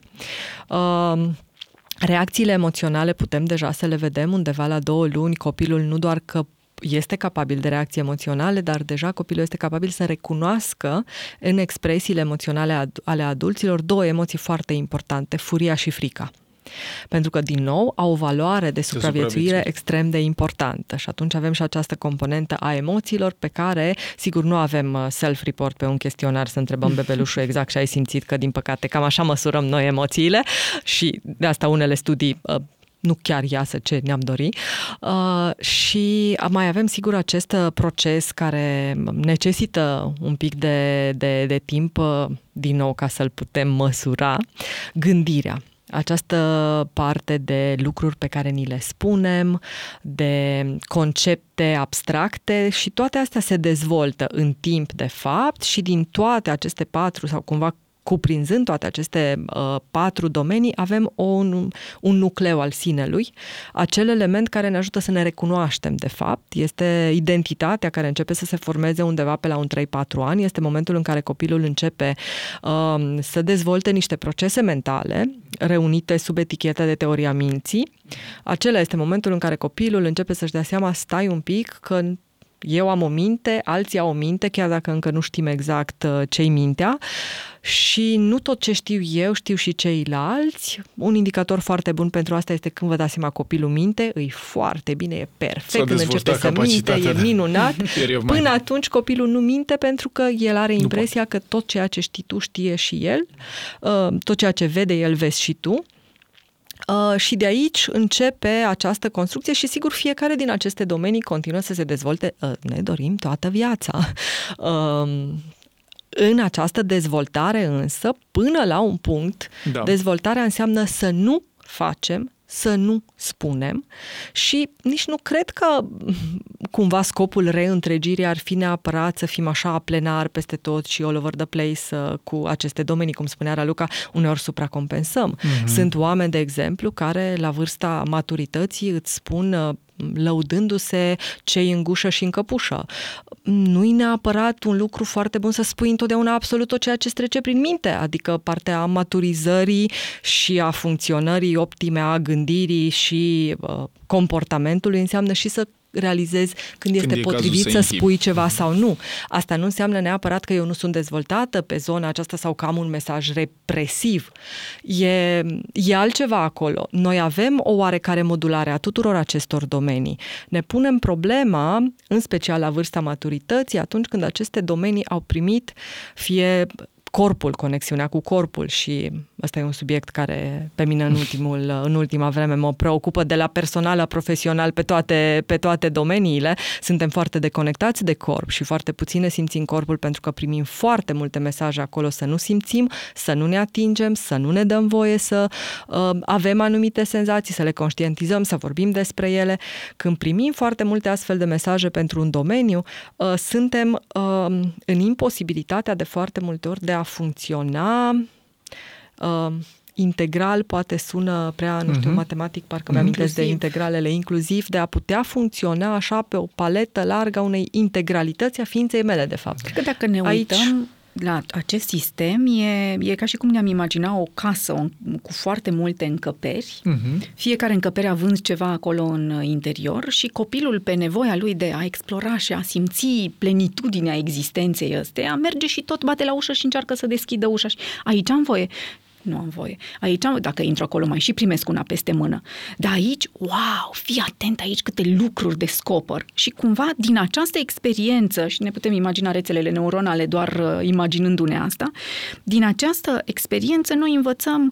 Reacțiile emoționale putem deja să le vedem undeva la două luni. Copilul nu doar că este capabil de reacții emoționale, dar deja copilul este capabil să recunoască în expresiile emoționale ale adulților două emoții foarte importante, furia și frica. Pentru că, din nou, au o valoare de supraviețuire supraviețuire. extrem de importantă și atunci avem și această componentă a emoțiilor pe care, sigur, nu avem uh, self-report pe un chestionar să întrebăm bebelușul exact și ai simțit că, din păcate, cam așa măsurăm noi emoțiile și de asta unele studii uh, nu chiar iasă ce ne-am dori. Uh, și mai avem, sigur, acest uh, proces care necesită un pic de, de, de timp, uh, din nou, ca să-l putem măsura, gândirea această parte de lucruri pe care ni le spunem, de concepte abstracte și toate astea se dezvoltă în timp, de fapt, și din toate aceste patru sau cumva cuprinzând toate aceste uh, patru domenii, avem o, un, un nucleu al sinelui, acel element care ne ajută să ne recunoaștem, de fapt, este identitatea care începe să se formeze undeva pe la un 3-4 ani, este momentul în care copilul începe uh, să dezvolte niște procese mentale reunite sub eticheta de teoria minții. Acela este momentul în care copilul începe să-și dea seama, stai un pic, că eu am o minte, alții au o minte, chiar dacă încă nu știm exact uh, ce-i mintea și nu tot ce știu eu știu și ceilalți. Un indicator foarte bun pentru asta este când vă dați seama copilul minte, îi foarte bine, e perfect, când începe să minte, e minunat. Până atunci copilul nu minte pentru că el are impresia că tot ceea ce știi tu știe și el, uh, tot ceea ce vede el vezi și tu. Uh, și de aici începe această construcție și sigur fiecare din aceste domenii continuă să se dezvolte. Uh, ne dorim toată viața. Uh, în această dezvoltare însă, până la un punct, da. dezvoltarea înseamnă să nu facem să nu spunem și nici nu cred că cumva scopul reîntregirii ar fi neapărat să fim așa plenar peste tot și all over the place uh, cu aceste domenii, cum spunea Raluca, uneori supracompensăm. Mm-hmm. Sunt oameni, de exemplu, care la vârsta maturității îți spun uh, lăudându-se cei în gușă și în căpușă. Nu-i neapărat un lucru foarte bun să spui întotdeauna absolut tot ceea ce îți trece prin minte, adică partea maturizării și a funcționării optime a gândirii și uh, comportamentului înseamnă și să realizezi când, când este potrivit să, să spui ceva mhm. sau nu. Asta nu înseamnă neapărat că eu nu sunt dezvoltată pe zona aceasta sau că am un mesaj represiv. E, e altceva acolo. Noi avem o oarecare modulare a tuturor acestor domenii. Ne punem problema, în special la vârsta maturității, atunci când aceste domenii au primit fie corpul, conexiunea cu corpul și ăsta e un subiect care pe mine în, ultimul, în ultima vreme mă preocupă de la personal la profesional pe toate, pe toate domeniile. Suntem foarte deconectați de corp și foarte puține simțim corpul pentru că primim foarte multe mesaje acolo să nu simțim, să nu ne atingem, să nu ne dăm voie să uh, avem anumite senzații, să le conștientizăm, să vorbim despre ele. Când primim foarte multe astfel de mesaje pentru un domeniu, uh, suntem uh, în imposibilitatea de foarte multe ori de a funcționa uh, integral poate sună prea, nu știu, uh-huh. matematic, parcă mi-am de integralele inclusiv, de a putea funcționa așa pe o paletă largă a unei integralități a ființei mele, de fapt. Cred că dacă ne Aici, uităm la acest sistem e, e ca și cum ne-am imagina o casă o, cu foarte multe încăperi, uh-huh. fiecare încăpere având ceva acolo în interior și copilul pe nevoia lui de a explora și a simți plenitudinea existenței ăsteia, merge și tot bate la ușă și încearcă să deschidă ușa și aici am voie nu am voie. Aici, dacă intru acolo, mai și primesc una peste mână. Dar aici, wow, fii atent aici câte lucruri descoper. Și cumva, din această experiență, și ne putem imagina rețelele neuronale doar uh, imaginându-ne asta, din această experiență noi învățăm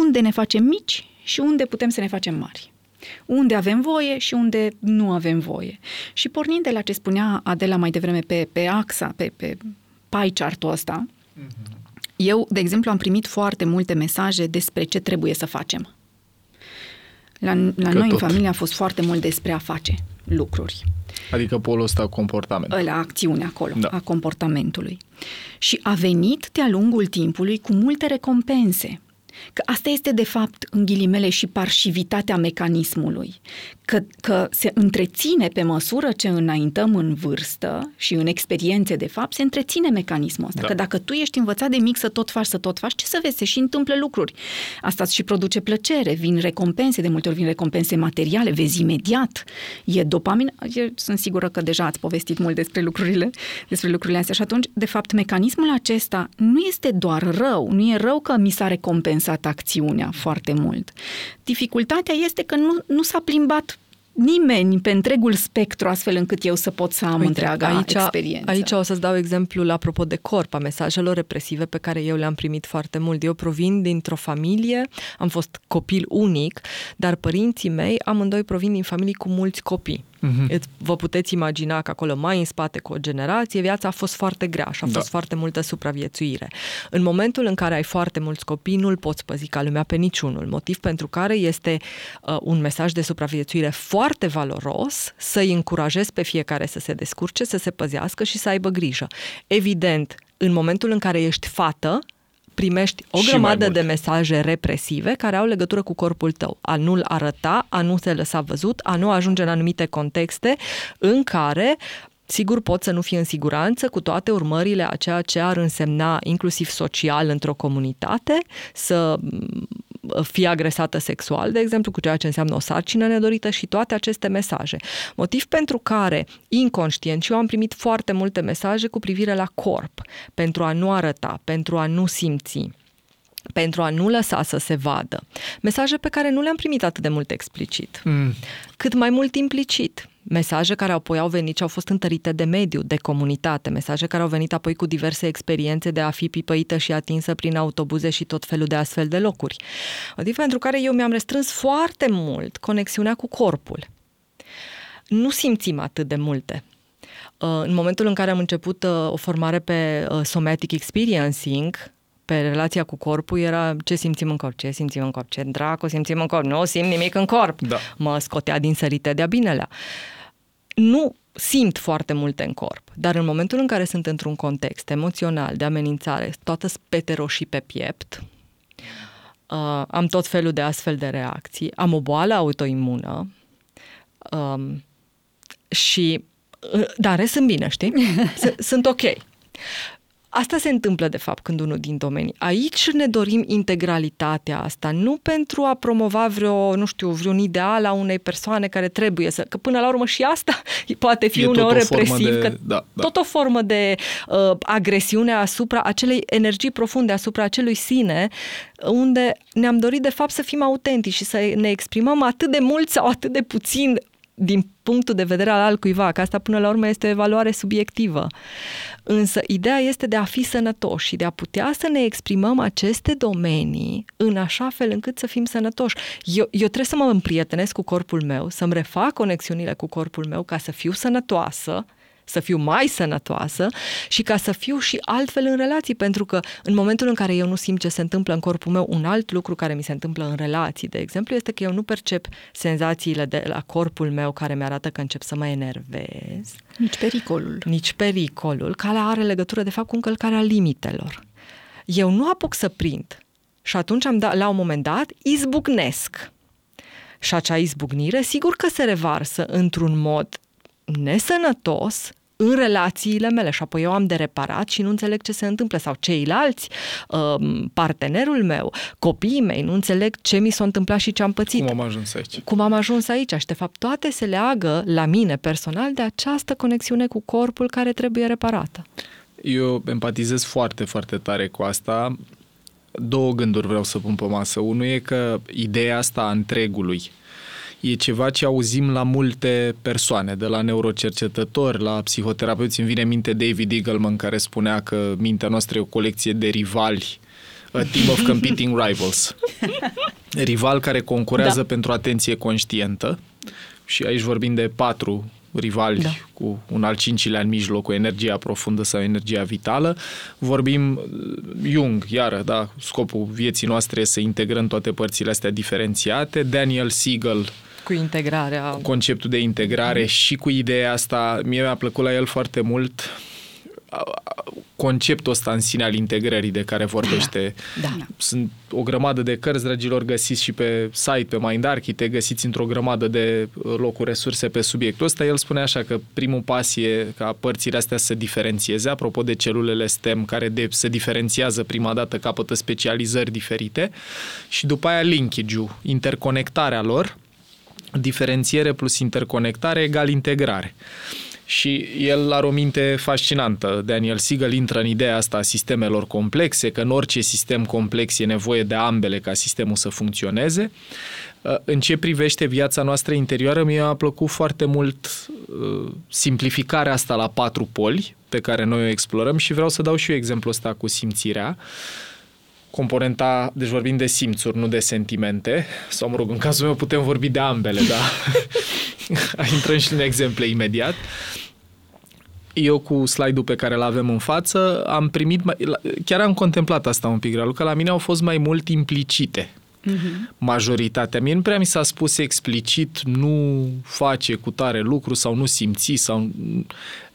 unde ne facem mici și unde putem să ne facem mari unde avem voie și unde nu avem voie. Și pornind de la ce spunea Adela mai devreme pe, pe axa, pe, pe pie chart-ul ăsta, mm-hmm. Eu, de exemplu, am primit foarte multe mesaje despre ce trebuie să facem. La, la noi, tot. în familie, a fost foarte mult despre a face lucruri. Adică polul ăsta comportament. La acțiune acolo, da. a comportamentului. Și a venit de-a lungul timpului cu multe recompense. Că asta este, de fapt, în ghilimele și parșivitatea mecanismului. Că, că se întreține pe măsură ce înaintăm în vârstă și în experiențe, de fapt, se întreține mecanismul ăsta. Da. Că dacă tu ești învățat de mic să tot faci, să tot faci, ce să vezi? Se și întâmplă lucruri. Asta și produce plăcere, vin recompense, de multe ori vin recompense materiale, vezi imediat. E dopamină. Eu sunt sigură că deja ați povestit mult despre lucrurile, despre lucrurile astea și atunci, de fapt, mecanismul acesta nu este doar rău, nu e rău că mi s-a recompensat lansat acțiunea foarte mult. Dificultatea este că nu, nu s-a plimbat nimeni pe întregul spectru astfel încât eu să pot să am Uite, întreaga aici, experiență. Aici o să-ți dau exemplul apropo de corp, a mesajelor represive pe care eu le-am primit foarte mult. Eu provin dintr-o familie, am fost copil unic, dar părinții mei amândoi provin din familii cu mulți copii. Uh-huh. Vă puteți imagina că acolo mai în spate cu o generație, viața a fost foarte grea și a da. fost foarte multă supraviețuire. În momentul în care ai foarte mulți copii, nu-l poți păzi ca lumea pe niciunul, motiv pentru care este uh, un mesaj de supraviețuire foarte valoros să-i încurajezi pe fiecare să se descurce, să se păzească și să aibă grijă. Evident, în momentul în care ești fată, primești o grămadă de mesaje represive care au legătură cu corpul tău. A nu-l arăta, a nu se lăsa văzut, a nu ajunge în anumite contexte în care Sigur, pot să nu fie în siguranță cu toate urmările a ceea ce ar însemna, inclusiv social, într-o comunitate, să fie agresată sexual, de exemplu, cu ceea ce înseamnă o sarcină nedorită și toate aceste mesaje. Motiv pentru care, inconștient, și eu am primit foarte multe mesaje cu privire la corp, pentru a nu arăta, pentru a nu simți pentru a nu lăsa să se vadă. Mesaje pe care nu le-am primit atât de mult explicit, mm. cât mai mult implicit mesaje care apoi au venit și au fost întărite de mediu, de comunitate, mesaje care au venit apoi cu diverse experiențe de a fi pipăită și atinsă prin autobuze și tot felul de astfel de locuri. Motiv pentru care eu mi-am restrâns foarte mult conexiunea cu corpul. Nu simțim atât de multe. Uh, în momentul în care am început uh, o formare pe uh, somatic experiencing, pe relația cu corpul era ce simțim în corp, ce simțim în corp, ce dracu simțim în corp, nu simt nimic în corp. Da. Mă scotea din sărite de-a binelea. Nu simt foarte multe în corp, dar în momentul în care sunt într-un context emoțional de amenințare, toată spete roșii pe piept, uh, am tot felul de astfel de reacții, am o boală autoimună um, și uh, dar sunt bine, știi? sunt ok. Asta se întâmplă, de fapt, când unul din domenii. Aici ne dorim integralitatea asta, nu pentru a promova vreo, nu știu, vreun ideal a unei persoane care trebuie să... Că până la urmă și asta poate fi e uneori represiv, de, că da, da. tot o formă de uh, agresiune asupra acelei energii profunde, asupra acelui sine, unde ne-am dorit, de fapt, să fim autentici și să ne exprimăm atât de mult sau atât de puțin din punctul de vedere al altcuiva, că asta până la urmă este o evaluare subiectivă. Însă ideea este de a fi sănătoși și de a putea să ne exprimăm aceste domenii în așa fel încât să fim sănătoși. Eu, eu trebuie să mă împrietenesc cu corpul meu, să-mi refac conexiunile cu corpul meu ca să fiu sănătoasă, să fiu mai sănătoasă și ca să fiu și altfel în relații, pentru că în momentul în care eu nu simt ce se întâmplă în corpul meu, un alt lucru care mi se întâmplă în relații, de exemplu, este că eu nu percep senzațiile de la corpul meu care mi-arată că încep să mă enervez. Nici pericolul. Nici pericolul, care are legătură, de fapt, cu încălcarea limitelor. Eu nu apuc să prind și atunci am dat, la un moment dat, izbucnesc. Și acea izbucnire, sigur că se revarsă într-un mod nesănătos în relațiile mele și apoi eu am de reparat și nu înțeleg ce se întâmplă sau ceilalți, um, partenerul meu, copiii mei, nu înțeleg ce mi s-a întâmplat și ce am pățit. Cum am ajuns aici? Cum am ajuns aici și de fapt toate se leagă la mine personal de această conexiune cu corpul care trebuie reparată. Eu empatizez foarte, foarte tare cu asta. Două gânduri vreau să pun pe masă. Unul e că ideea asta a întregului, e ceva ce auzim la multe persoane, de la neurocercetători, la psihoterapeuți. Îmi vine minte David Eagleman care spunea că mintea noastră e o colecție de rivali, a team of competing rivals. Rival care concurează da. pentru atenție conștientă și aici vorbim de patru rivali da. cu un al cincilea în mijloc, cu energia profundă sau energia vitală. Vorbim Jung, iară, da, scopul vieții noastre e să integrăm toate părțile astea diferențiate. Daniel Siegel, cu integrarea. Conceptul de integrare mm. și cu ideea asta, mie mi-a plăcut la el foarte mult conceptul ăsta în sine al integrării de care vorbește. Da. da. Sunt o grămadă de cărți, dragilor, găsiți și pe site, pe Mind Architect, găsiți într-o grămadă de locuri, resurse pe subiectul ăsta. El spune așa că primul pas e ca părțile astea să diferențieze, apropo de celulele STEM, care de, se diferențiază prima dată, capătă specializări diferite și după aia linkage-ul, interconectarea lor, diferențiere plus interconectare egal integrare. Și el are o minte fascinantă. Daniel Siegel intră în ideea asta a sistemelor complexe, că în orice sistem complex e nevoie de ambele ca sistemul să funcționeze. Uh, în ce privește viața noastră interioară, mi a plăcut foarte mult uh, simplificarea asta la patru poli pe care noi o explorăm și vreau să dau și eu exemplul ăsta cu simțirea. Componenta, deci vorbim de simțuri, nu de sentimente, sau mă rog, în cazul meu putem vorbi de ambele, da? Intrăm și în exemple imediat. Eu cu slide-ul pe care îl avem în față am primit, mai, chiar am contemplat asta un pic, că la mine au fost mai mult implicite uh-huh. majoritatea. Mie nu prea mi s-a spus explicit nu face cu tare lucru sau nu simți sau...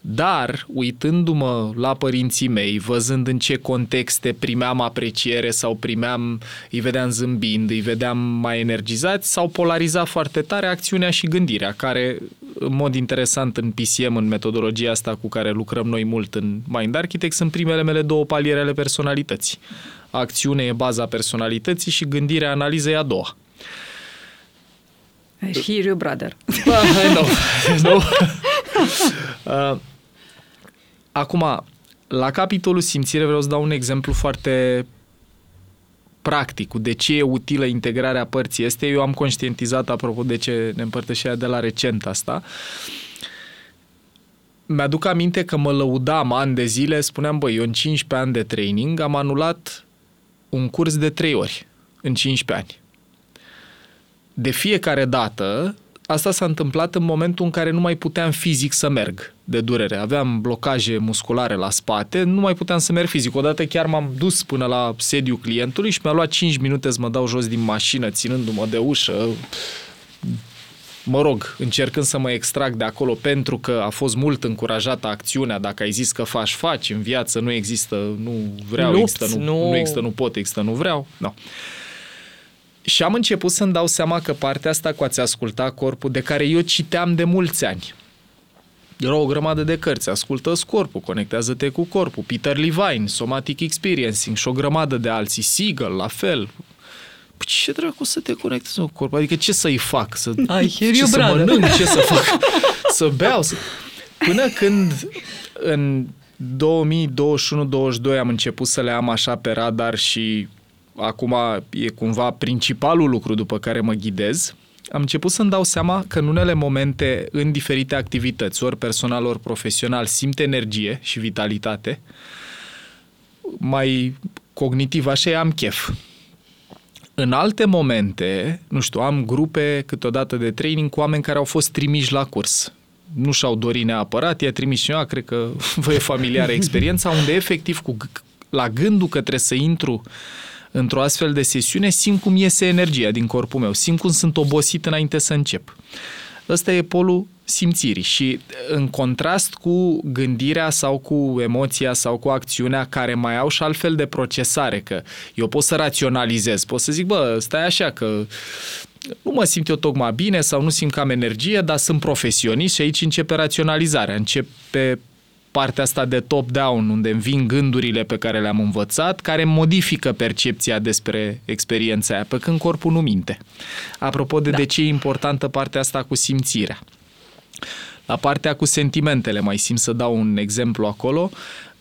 Dar, uitându-mă la părinții mei, văzând în ce contexte primeam apreciere sau primeam, îi vedeam zâmbind, îi vedeam mai energizați, s-au polarizat foarte tare acțiunea și gândirea, care, în mod interesant, în PCM, în metodologia asta cu care lucrăm noi mult în Mind Architect, sunt primele mele două paliere ale personalității acțiune e baza personalității și gândirea, analiză e a doua. I hear you, brother. I know. I know. uh, acum, la capitolul simțire vreau să dau un exemplu foarte practic cu de ce e utilă integrarea părții este. Eu am conștientizat, apropo de ce ne împărtășea de la recent asta, mi-aduc aminte că mă lăudam ani de zile, spuneam, băi, eu în 15 ani de training am anulat un curs de trei ori în 15 ani. De fiecare dată, asta s-a întâmplat în momentul în care nu mai puteam fizic să merg de durere. Aveam blocaje musculare la spate, nu mai puteam să merg fizic. Odată chiar m-am dus până la sediu clientului și mi-a luat 5 minute să mă dau jos din mașină, ținându-mă de ușă, mă rog, încercând să mă extrag de acolo pentru că a fost mult încurajată acțiunea, dacă ai zis că faci, faci, în viață nu există, nu vreau, Lupți, există, nu, nu... nu există, nu pot, există, nu vreau. No. Și am început să-mi dau seama că partea asta cu a-ți asculta corpul, de care eu citeam de mulți ani, era o grămadă de cărți, ascultă corpul, conectează-te cu corpul, Peter Levine, Somatic Experiencing și o grămadă de alții, Siegel, la fel, Păi ce dracu să te conectezi cu corpul? Adică ce să-i fac? Să, I hear ce you, să brother. mănânc? Ce să fac? să beau? Să... Până când în 2021-22 am început să le am așa pe radar și acum e cumva principalul lucru după care mă ghidez, am început să-mi dau seama că în unele momente, în diferite activități, ori personal, ori profesional, simt energie și vitalitate, mai cognitiv așa am chef. În alte momente, nu știu, am grupe câteodată de training cu oameni care au fost trimiși la curs. Nu și-au dorit neapărat, i-a trimis cineva, cred că vă e familiară experiența, unde efectiv cu, la gândul că trebuie să intru într-o astfel de sesiune, simt cum iese energia din corpul meu, simt cum sunt obosit înainte să încep. Ăsta e polul simțirii și în contrast cu gândirea sau cu emoția sau cu acțiunea care mai au și altfel de procesare, că eu pot să raționalizez, pot să zic, bă, stai așa că nu mă simt eu tocmai bine sau nu simt că am energie, dar sunt profesionist și aici începe raționalizarea, începe partea asta de top-down, unde îmi vin gândurile pe care le-am învățat, care modifică percepția despre experiența aia, pe când corpul nu minte. Apropo de da. de ce e importantă partea asta cu simțirea. La partea cu sentimentele, mai simt să dau un exemplu acolo,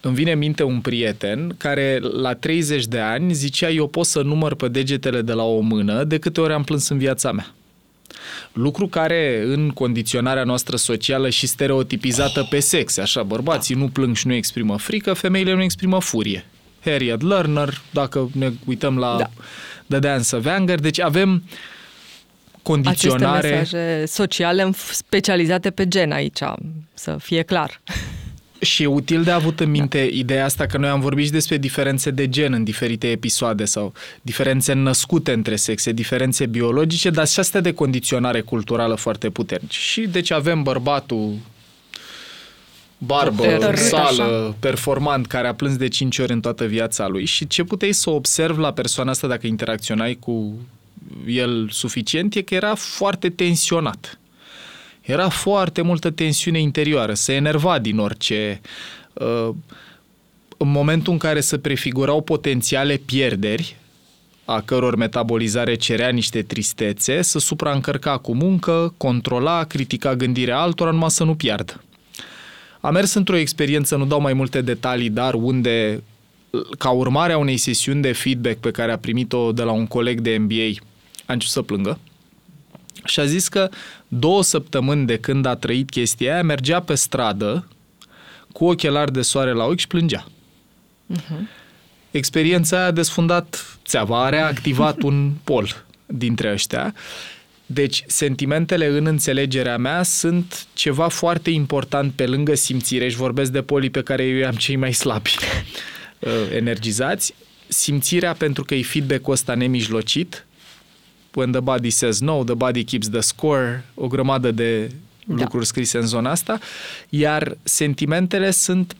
îmi vine în minte un prieten care la 30 de ani zicea eu pot să număr pe degetele de la o mână de câte ori am plâns în viața mea. Lucru care în condiționarea noastră socială și stereotipizată pe sex, așa, bărbații nu plâng și nu exprimă frică, femeile nu exprimă furie. Harriet Lerner, dacă ne uităm la da. The Dance of Anger, deci avem condiționare... Aceste mesaje sociale specializate pe gen aici, să fie clar. Și e util de avut în minte da. ideea asta că noi am vorbit și despre diferențe de gen în diferite episoade sau diferențe născute între sexe, diferențe biologice, dar și astea de condiționare culturală foarte puternice. Și deci avem bărbatul barbă, Tărât, sală, așa. performant, care a plâns de 5 ori în toată viața lui și ce puteai să observi la persoana asta dacă interacționai cu el suficient e că era foarte tensionat. Era foarte multă tensiune interioară, se enerva din orice. Uh, în momentul în care se prefigurau potențiale pierderi, a căror metabolizare cerea niște tristețe, să supraîncărca cu muncă, controla, critica gândirea altora numai să nu piardă. a mers într-o experiență, nu dau mai multe detalii, dar unde, ca urmare a unei sesiuni de feedback pe care a primit-o de la un coleg de MBA, a început să plângă și a zis că două săptămâni de când a trăit chestia aia, mergea pe stradă cu ochelari de soare la ochi și plângea. Uh-huh. Experiența aia a desfundat țeava, a reactivat un pol dintre ăștia. Deci, sentimentele în înțelegerea mea sunt ceva foarte important pe lângă simțire și vorbesc de polii pe care eu am cei mai slabi uh, energizați. Simțirea pentru că e feedback-ul ăsta nemijlocit, when the body says no, the body keeps the score, o grămadă de da. lucruri scrise în zona asta, iar sentimentele sunt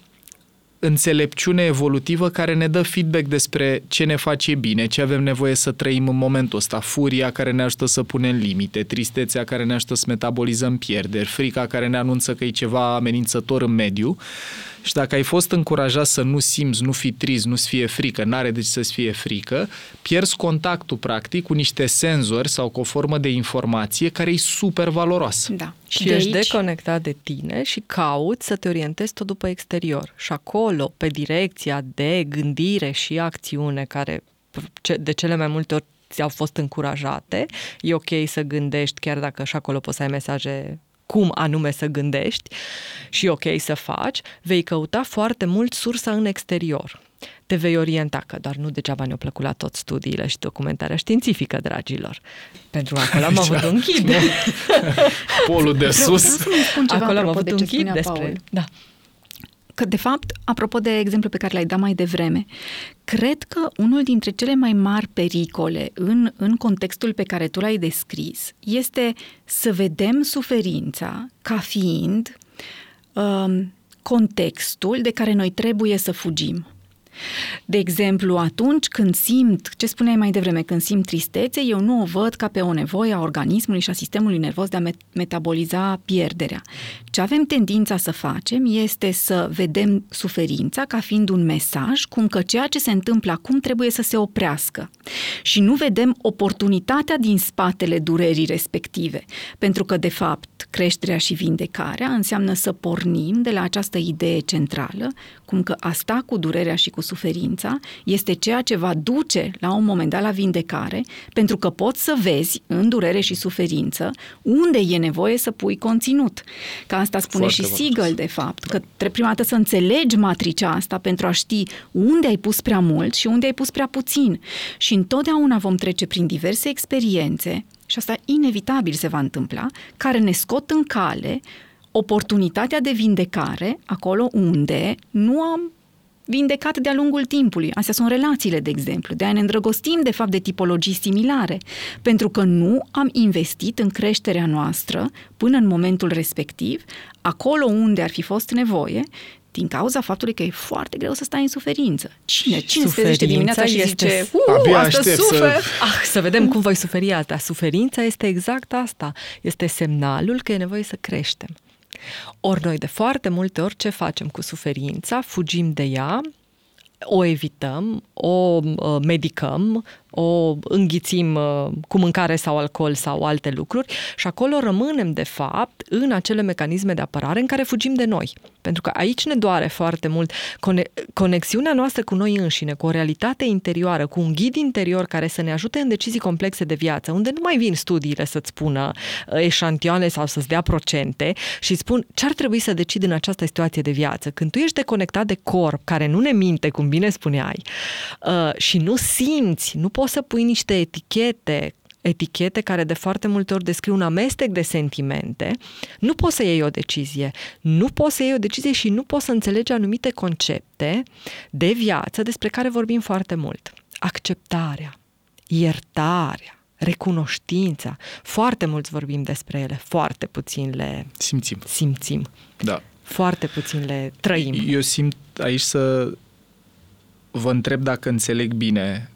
înțelepciune evolutivă care ne dă feedback despre ce ne face bine, ce avem nevoie să trăim în momentul ăsta, furia care ne ajută să punem limite, tristețea care ne ajută să metabolizăm pierderi, frica care ne anunță că e ceva amenințător în mediu și dacă ai fost încurajat să nu simți, nu fi trist, nu-ți fie frică, n-are de ce să-ți fie frică, pierzi contactul practic cu niște senzori sau cu o formă de informație care e super valoroasă. Da. Și, și ești aici... deconectat de tine și cauți să te orientezi tot după exterior. Și acolo, pe direcția de gândire și acțiune care de cele mai multe ori ți-au fost încurajate, e ok să gândești chiar dacă și acolo poți să ai mesaje cum anume să gândești și ok să faci, vei căuta foarte mult sursa în exterior. Te vei orienta, că doar nu degeaba ne-au plăcut la tot studiile și documentarea științifică, dragilor. Pentru că acolo am avut un ghid. Polul de sus. Acolo am avut un ghid despre... Da că, de fapt, apropo de exemplu pe care l-ai dat mai devreme, cred că unul dintre cele mai mari pericole în, în contextul pe care tu l-ai descris este să vedem suferința ca fiind um, contextul de care noi trebuie să fugim. De exemplu, atunci când simt, ce spuneai mai devreme, când simt tristețe, eu nu o văd ca pe o nevoie a organismului și a sistemului nervos de a met- metaboliza pierderea. Ce avem tendința să facem este să vedem suferința ca fiind un mesaj cum că ceea ce se întâmplă acum trebuie să se oprească. Și nu vedem oportunitatea din spatele durerii respective. Pentru că, de fapt, creșterea și vindecarea înseamnă să pornim de la această idee centrală, cum că a sta cu durerea și cu suferința este ceea ce va duce la un moment dat la vindecare, pentru că poți să vezi în durere și suferință unde e nevoie să pui conținut. Ca asta spune Foarte și Siegel, de fapt, că trebuie prima dată să înțelegi matricea asta pentru a ști unde ai pus prea mult și unde ai pus prea puțin. Și întotdeauna vom trece prin diverse experiențe, și asta inevitabil se va întâmpla, care ne scot în cale oportunitatea de vindecare acolo unde nu am vindecat de-a lungul timpului. Astea sunt relațiile, de exemplu. De a ne îndrăgostim, de fapt, de tipologii similare. Pentru că nu am investit în creșterea noastră până în momentul respectiv, acolo unde ar fi fost nevoie, din cauza faptului că e foarte greu să stai în suferință. Cine? Cine se trezește dimineața și este... zice, uh, asta sufer? Să... Ah, să vedem cum voi suferi asta. Suferința este exact asta. Este semnalul că e nevoie să creștem. Ori noi de foarte multe ori ce facem cu suferința? Fugim de ea, o evităm, o uh, medicăm, o înghițim uh, cu mâncare sau alcool sau alte lucruri și acolo rămânem, de fapt, în acele mecanisme de apărare în care fugim de noi. Pentru că aici ne doare foarte mult conexiunea noastră cu noi înșine, cu o realitate interioară, cu un ghid interior care să ne ajute în decizii complexe de viață, unde nu mai vin studiile să-ți spună uh, eșantioane sau să-ți dea procente și spun ce ar trebui să decid în această situație de viață. Când tu ești deconectat de corp, care nu ne minte, cum bine spuneai, uh, și nu simți, nu poți să pui niște etichete etichete care de foarte multe ori descriu un amestec de sentimente, nu poți să iei o decizie. Nu poți să iei o decizie și nu poți să înțelegi anumite concepte de viață despre care vorbim foarte mult. Acceptarea, iertarea, recunoștința. Foarte mulți vorbim despre ele, foarte puțin le simțim. simțim. Da. Foarte puțin le trăim. Eu simt aici să vă întreb dacă înțeleg bine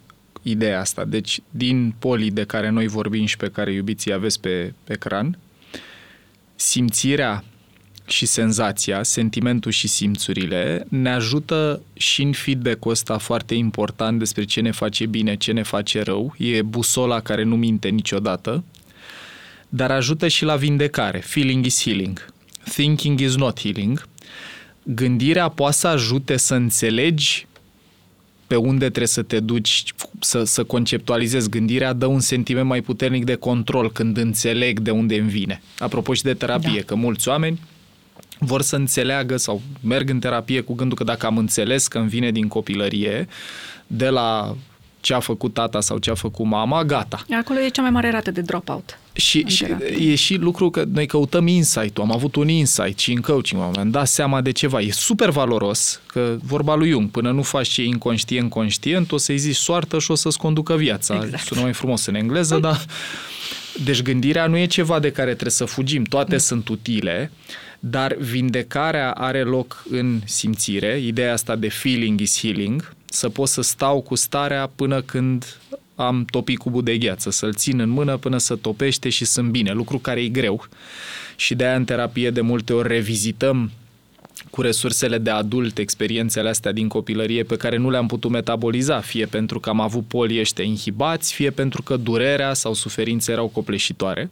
ideea asta. Deci, din polii de care noi vorbim și pe care iubiții aveți pe, pe ecran, simțirea și senzația, sentimentul și simțurile ne ajută și în feedback-ul ăsta foarte important despre ce ne face bine, ce ne face rău. E busola care nu minte niciodată, dar ajută și la vindecare. Feeling is healing. Thinking is not healing. gândirea poate să ajute să înțelegi pe unde trebuie să te duci, să, să conceptualizezi gândirea, dă un sentiment mai puternic de control când înțeleg de unde îmi vine. Apropo și de terapie, da. că mulți oameni vor să înțeleagă sau merg în terapie cu gândul că dacă am înțeles că îmi vine din copilărie, de la ce a făcut tata sau ce a făcut mama, gata. Acolo e cea mai mare rată de dropout. Și, și e și lucru că noi căutăm insight Am avut un insight și în coaching am dat seama de ceva. E super valoros că vorba lui Jung, până nu faci ce inconștient conștient, o să-i zici soartă și o să-ți conducă viața. Exact. Sună mai frumos în engleză, dar deci gândirea nu e ceva de care trebuie să fugim. Toate mm. sunt utile, dar vindecarea are loc în simțire. Ideea asta de feeling is healing, să pot să stau cu starea până când am topit cubul de gheață, să-l țin în mână până să topește și sunt bine, lucru care e greu. Și de aia în terapie de multe ori revizităm cu resursele de adult experiențele astea din copilărie pe care nu le-am putut metaboliza, fie pentru că am avut polii ăștia inhibați, fie pentru că durerea sau suferința erau copleșitoare.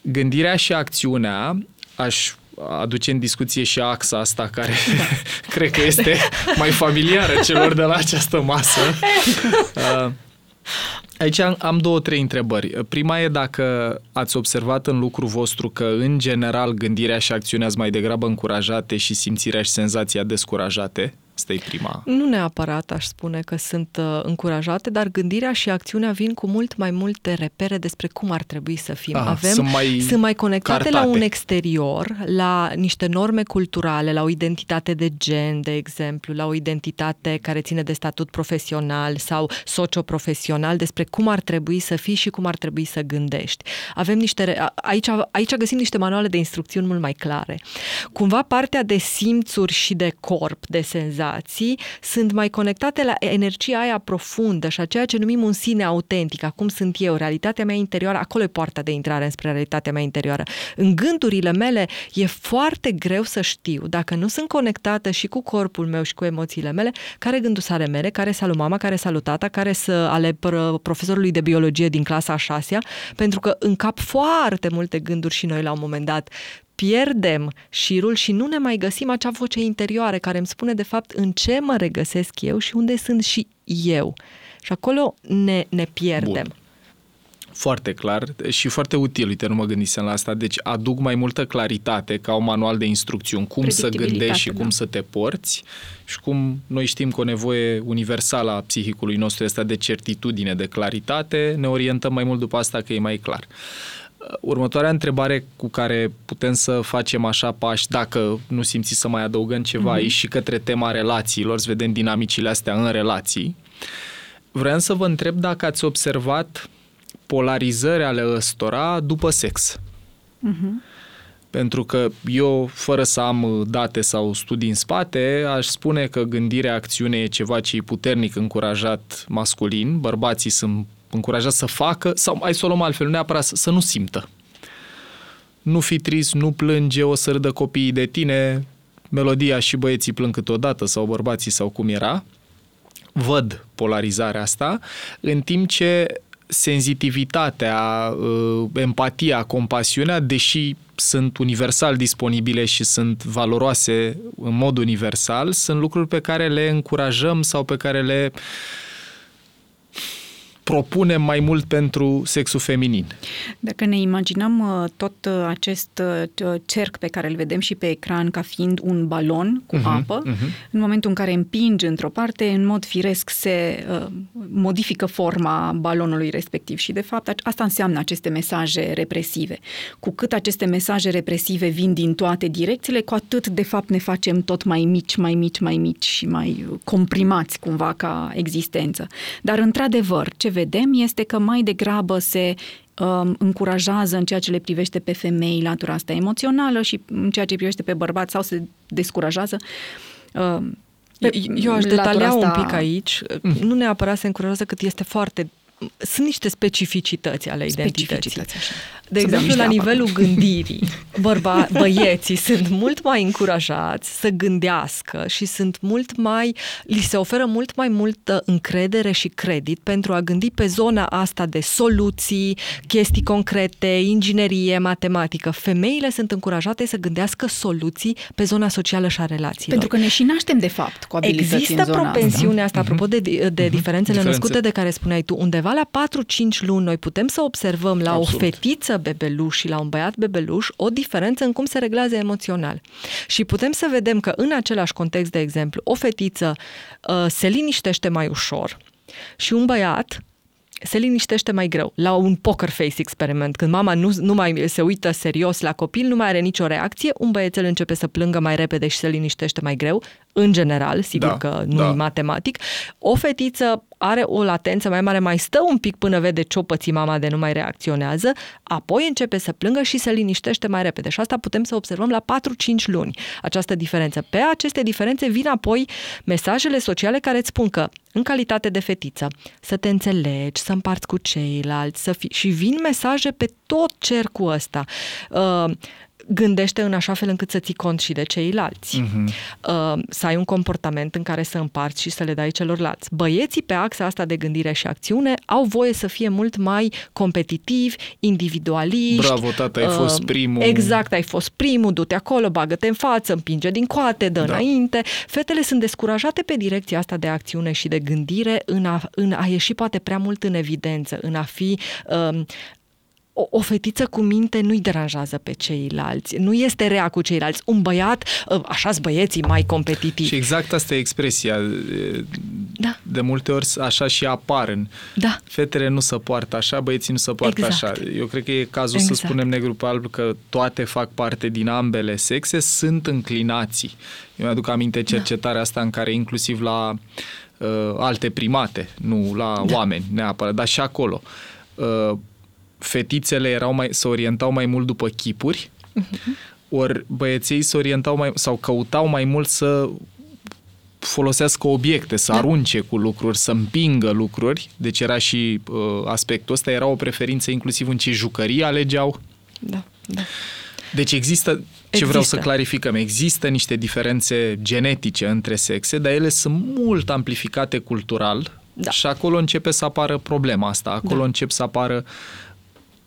Gândirea și acțiunea, aș aduce în discuție și axa asta care da. cred că este mai familiară celor de la această masă. Uh, Aici am două, trei întrebări. Prima e dacă ați observat în lucru vostru că, în general, gândirea și acțiunea sunt mai degrabă încurajate și simțirea și senzația descurajate. Asta e prima. Nu neapărat aș spune că sunt uh, încurajate, dar gândirea și acțiunea vin cu mult mai multe repere despre cum ar trebui să fim. Aha, Avem, sunt mai, sunt mai conectate cartate. la un exterior, la niște norme culturale, la o identitate de gen, de exemplu, la o identitate care ține de statut profesional sau socioprofesional, despre cum ar trebui să fii și cum ar trebui să gândești. Avem niște, aici, aici găsim niște manuale de instrucțiuni mult mai clare. Cumva partea de simțuri și de corp, de senzații, civilizații sunt mai conectate la energia aia profundă și a ceea ce numim un sine autentic, acum sunt eu, realitatea mea interioară, acolo e poarta de intrare spre realitatea mea interioară. În gândurile mele e foarte greu să știu, dacă nu sunt conectată și cu corpul meu și cu emoțiile mele, care gândul sale mele, care salut mama, care salut tata, care să ale profesorului de biologie din clasa a șasea, pentru că în cap foarte multe gânduri și noi la un moment dat pierdem șirul și nu ne mai găsim acea voce interioară care îmi spune de fapt în ce mă regăsesc eu și unde sunt și eu. Și acolo ne, ne pierdem. Bun. Foarte clar și foarte util, uite, nu mă gândisem la asta. Deci aduc mai multă claritate ca un manual de instrucțiuni, cum să gândești și da. cum să te porți și cum noi știm că o nevoie universală a psihicului nostru este de certitudine, de claritate, ne orientăm mai mult după asta că e mai clar. Următoarea întrebare cu care putem să facem așa pași, dacă nu simți să mai adăugăm ceva mm-hmm. aici și către tema relațiilor, să vedem dinamicile astea în relații, vreau să vă întreb dacă ați observat polarizări ale ăstora după sex. Mm-hmm. Pentru că eu, fără să am date sau studii în spate, aș spune că gândirea, acțiune e ceva ce e puternic încurajat masculin. Bărbații sunt încurajat să facă, sau mai să o luăm altfel, nu neapărat să, să nu simtă. Nu fi trist, nu plânge, o să râdă copiii de tine, melodia și băieții plâng câteodată, sau bărbații, sau cum era. Văd polarizarea asta, în timp ce senzitivitatea, uh, empatia, compasiunea, deși sunt universal disponibile și sunt valoroase în mod universal, sunt lucruri pe care le încurajăm sau pe care le uh, propunem mai mult pentru sexul feminin. Dacă ne imaginăm uh, tot uh, acest uh, cerc pe care îl vedem și pe ecran ca fiind un balon cu uh-huh, apă, uh-huh. în momentul în care împingi într-o parte, în mod firesc se uh, modifică forma balonului respectiv și de fapt asta înseamnă aceste mesaje represive. Cu cât aceste mesaje represive vin din toate direcțiile, cu atât de fapt ne facem tot mai mici, mai mici, mai mici și mai comprimați cumva ca existență. Dar într-adevăr, ce vedem este că mai degrabă se um, încurajează în ceea ce le privește pe femei latura asta emoțională și în ceea ce privește pe bărbați sau se descurajează. Um, pe, Eu aș detalia asta... un pic aici. Mm. Nu neapărat se încurajează cât este foarte sunt niște specificități ale identității. Specificități, așa. De Să bem exemplu, la niște apă. nivelul gândirii, bărba, băieții sunt mult mai încurajați să gândească și sunt mult mai, li se oferă mult mai multă încredere și credit pentru a gândi pe zona asta de soluții, chestii concrete, inginerie, matematică. Femeile sunt încurajate să gândească soluții pe zona socială și a relațiilor. Pentru că ne și naștem, de fapt, cu abilități Există în zona propensiunea asta, Mhm. apropo de, de diferențele Diferențe. născute de care spuneai tu, undeva la 4-5 luni noi putem să observăm la Absolut. o fetiță bebeluș și la un băiat bebeluș o diferență în cum se reglează emoțional. Și putem să vedem că în același context, de exemplu, o fetiță uh, se liniștește mai ușor și un băiat se liniștește mai greu. La un poker face experiment, când mama nu, nu mai se uită serios la copil, nu mai are nicio reacție, un băiețel începe să plângă mai repede și se liniștește mai greu, în general, sigur Da, că nu da. e matematic. O fetiță are o latență mai mare, mai stă un pic până vede ce-o păți mama de nu mai reacționează, apoi începe să plângă și se liniștește mai repede. Și asta putem să observăm la 4-5 luni, această diferență. Pe aceste diferențe vin apoi mesajele sociale care îți spun că, în calitate de fetiță, să te înțelegi, să împarți cu ceilalți, să fii... și vin mesaje pe tot cercul ăsta. Uh, gândește în așa fel încât să ții cont și de ceilalți. Mhm. Uh, să ai un comportament în care să împarți și să le dai celorlalți. Băieții pe axa asta de gândire și acțiune au voie să fie mult mai competitivi, individualiști. Bravo, tată, ai fost Uh, primul. Exact, ai fost primul, du-te acolo, bagă-te în față, împinge din coate, dă Da. înainte. Fetele sunt descurajate pe direcția asta de acțiune și de gândire în a, în a ieși poate prea mult în evidență, în a fi... Um, o, o fetiță cu minte nu-i deranjează pe ceilalți, nu este rea cu ceilalți. Un băiat, uh, așa-s băieții mai competitivi. Și exact asta e expresia. E, Da. De multe ori așa și apar în Da. Fetele nu se poartă așa, băieții nu se poartă Exact. așa. Eu cred că e cazul Exact. să spunem negru pe alb că toate fac parte din ambele sexe, sunt înclinații. Eu mi-aduc aminte Da. cercetarea asta în care inclusiv la uh, alte primate, nu la Da. oameni neapărat, dar și acolo. Uh, fetițele erau mai, se orientau mai mult după chipuri, Mhm. ori băieții se orientau mai, sau căutau mai mult să folosească obiecte, să Da. arunce cu lucruri, să împingă lucruri. Deci era și uh, aspectul ăsta, era o preferință inclusiv în ce jucării alegeau. Da, da. Deci există, ce Există. vreau să clarificăm, există niște diferențe genetice între sexe, dar ele sunt mult amplificate cultural Da. și acolo începe să apară problema asta, acolo Da. încep să apară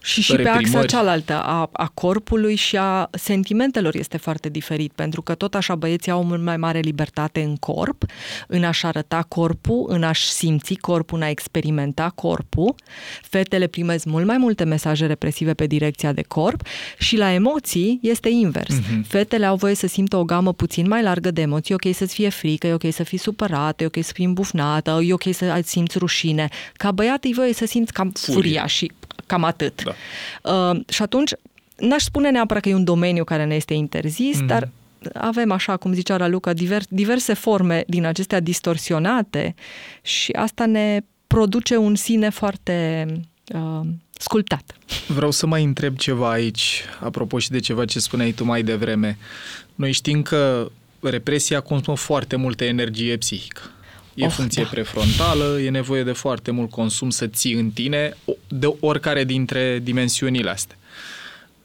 Și și pe axa reprimări. cealaltă, a, a corpului și a sentimentelor este foarte diferit, pentru că tot așa băieții au mult mai mare libertate în corp, în a-și arăta corpul, în a-și simți corpul, în a experimenta corpul. Fetele primesc mult mai multe mesaje represive pe direcția de corp și la emoții este invers. Mhm. Fetele au voie să simtă o gamă puțin mai largă de emoții, e ok să-ți fie frică, e ok să fii supărată, e ok să fii îmbufnată, e ok să simți rușine. Ca băiat e voie să simți cam Furie. furia și cam atât. Da. Uh, și atunci, n-aș spune neapărat că e un domeniu care ne este interzis, Mhm. mm-hmm. dar avem, așa cum zicea Raluca, diver, diverse forme din acestea distorsionate și asta ne produce un sine foarte uh, sculptat. Vreau să mai întreb ceva aici, apropo și de ceva ce spuneai tu mai devreme. Noi știm că represia consumă foarte multă energie psihică. E Of, funcție da. prefrontală, e nevoie de foarte mult consum să ții în tine o- de oricare dintre dimensiunile astea.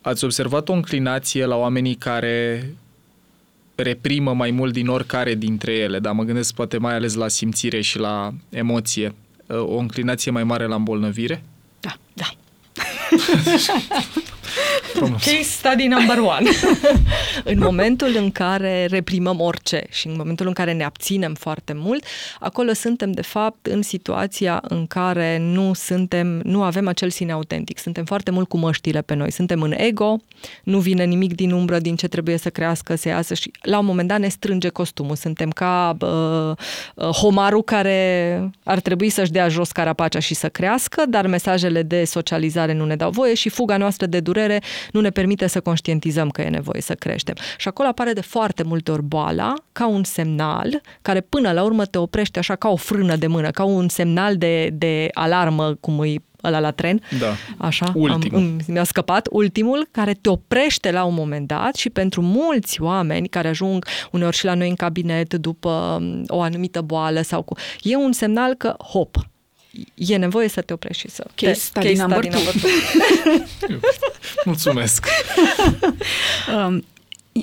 Ați observat o înclinație la oamenii care reprimă mai mult din oricare dintre ele, dar mă gândesc poate mai ales la simțire și la emoție, o înclinație mai mare la îmbolnăvire? Da, da. Frumos. Case study number one. în momentul în care reprimăm orice și în momentul în care ne abținem foarte mult, acolo suntem de fapt în situația în care nu suntem, nu avem acel sine autentic. Suntem foarte mult cu măștile pe noi. Suntem în ego, nu vine nimic din umbră, din ce trebuie să crească, să iasă și la un moment dat ne strânge costumul. Suntem ca uh, uh, homarul care ar trebui să-și dea jos carapacea și să crească, dar mesajele de socializare nu ne dau voie și fuga noastră de durere nu ne permite să conștientizăm că e nevoie să creștem. Și acolo apare de foarte multe ori boala ca un semnal care până la urmă te oprește așa ca o frână de mână, ca un semnal de, de alarmă, cum îi ăla la tren, Da. Așa, Ultimul. Am, mi-a scăpat, ultimul, care te oprește la un moment dat și pentru mulți oameni care ajung uneori și la noi în cabinet după um, o anumită boală sau cu... E un semnal că, hop, e nevoie să te oprești și să... Case te, study number two. Mulțumesc! um,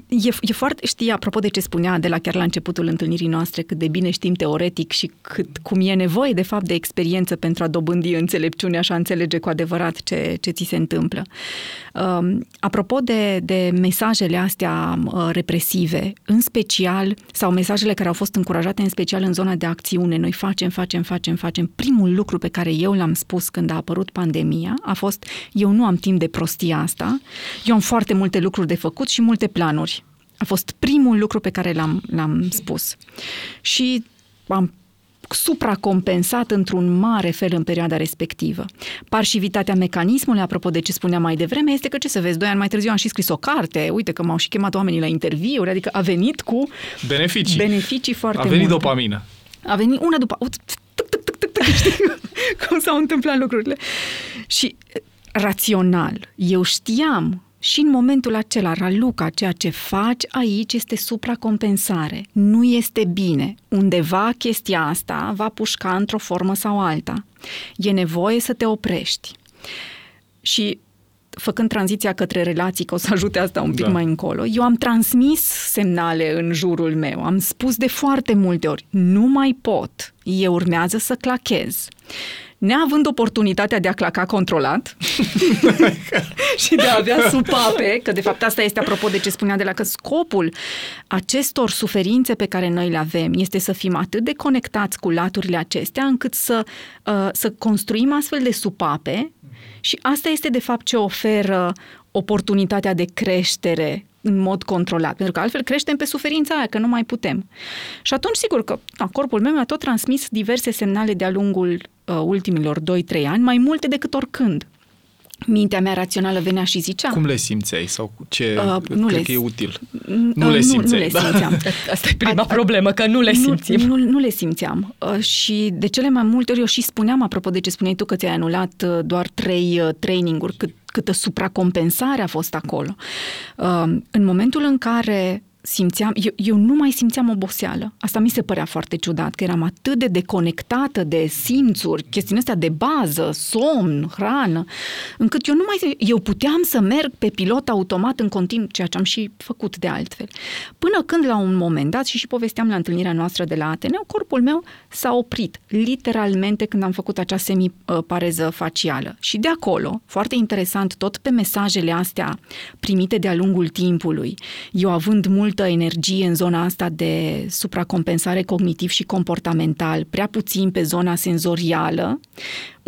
E, e foarte, știi, apropo de ce spunea de la chiar la începutul întâlnirii noastre, cât de bine știm teoretic și cât, cum e nevoie de fapt de experiență pentru a dobândi înțelepciunea și a înțelege cu adevărat ce, ce ți se întâmplă. Um, apropo de, de mesajele astea uh, represive, în special, sau mesajele care au fost încurajate în special în zona de acțiune, noi facem, facem, facem, facem, primul lucru pe care eu l-am spus când a apărut pandemia a fost, eu nu am timp de prostia asta, eu am foarte multe lucruri de făcut și multe planuri planuri. A fost primul lucru pe care l-am, l-am spus. Și am supracompensat într-un mare fel în perioada respectivă. Parșivitatea mecanismului, apropo de ce spuneam mai devreme, este că, ce să vezi, doi ani mai târziu am și scris o carte, uite că m-au și chemat oamenii la interviuri, adică a venit cu beneficii, beneficii foarte A venit multe. dopamină. A venit una după... Știi cum s-au întâmplat lucrurile? Și rațional, eu știam și în momentul acela, Raluca, ceea ce faci aici este supracompensare. Nu este bine. Undeva chestia asta va pușca într-o formă sau alta. E nevoie să te oprești. Și făcând tranziția către relații, că o să ajute asta un pic da. mai încolo, eu am transmis semnale în jurul meu. Am spus de foarte multe ori, nu mai pot. Eu urmează să clachez neavând oportunitatea de a claca controlat și de a avea supape, că de fapt asta este apropo de ce spunea de la că scopul acestor suferințe pe care noi le avem este să fim atât de conectați cu laturile acestea încât să, uh, să construim astfel de supape și asta este de fapt ce oferă oportunitatea de creștere în mod controlat, pentru că altfel creștem pe suferința aia, că nu mai putem. Și atunci, sigur că na, corpul meu mi-a tot transmis diverse semnale de-a lungul uh, ultimilor 2-3 ani, mai multe decât oricând. Mintea mea rațională venea și zicea. Cum le simțeai sau ce uh, nu cred le, că e util? Nu le simțeai. Nu, nu le simțeam. Asta e prima a, problemă, că nu le simțim. Nu, nu, nu le simțeam. Uh, și de cele mai multe ori eu și spuneam, apropo de ce spuneai tu, că ți-ai anulat uh, doar trei uh, traininguri, cât, câtă supracompensare a fost acolo. Uh, în momentul în care simțeam, eu, eu nu mai simțeam oboseală. Asta mi se părea foarte ciudat, că eram atât de deconectată de simțuri, chestiunea astea de bază, somn, hrană, încât eu nu mai eu puteam să merg pe pilot automat în continuu, ceea ce am și făcut de altfel. Până când la un moment dat, și și povesteam la întâlnirea noastră de la Ateneu, corpul meu s-a oprit, literalmente, când am făcut acea semipareză facială. Și de acolo, foarte interesant, tot pe mesajele astea primite de-a lungul timpului, eu având mult multă energie în zona asta de supracompensare cognitiv și comportamental, prea puțin pe zona senzorială,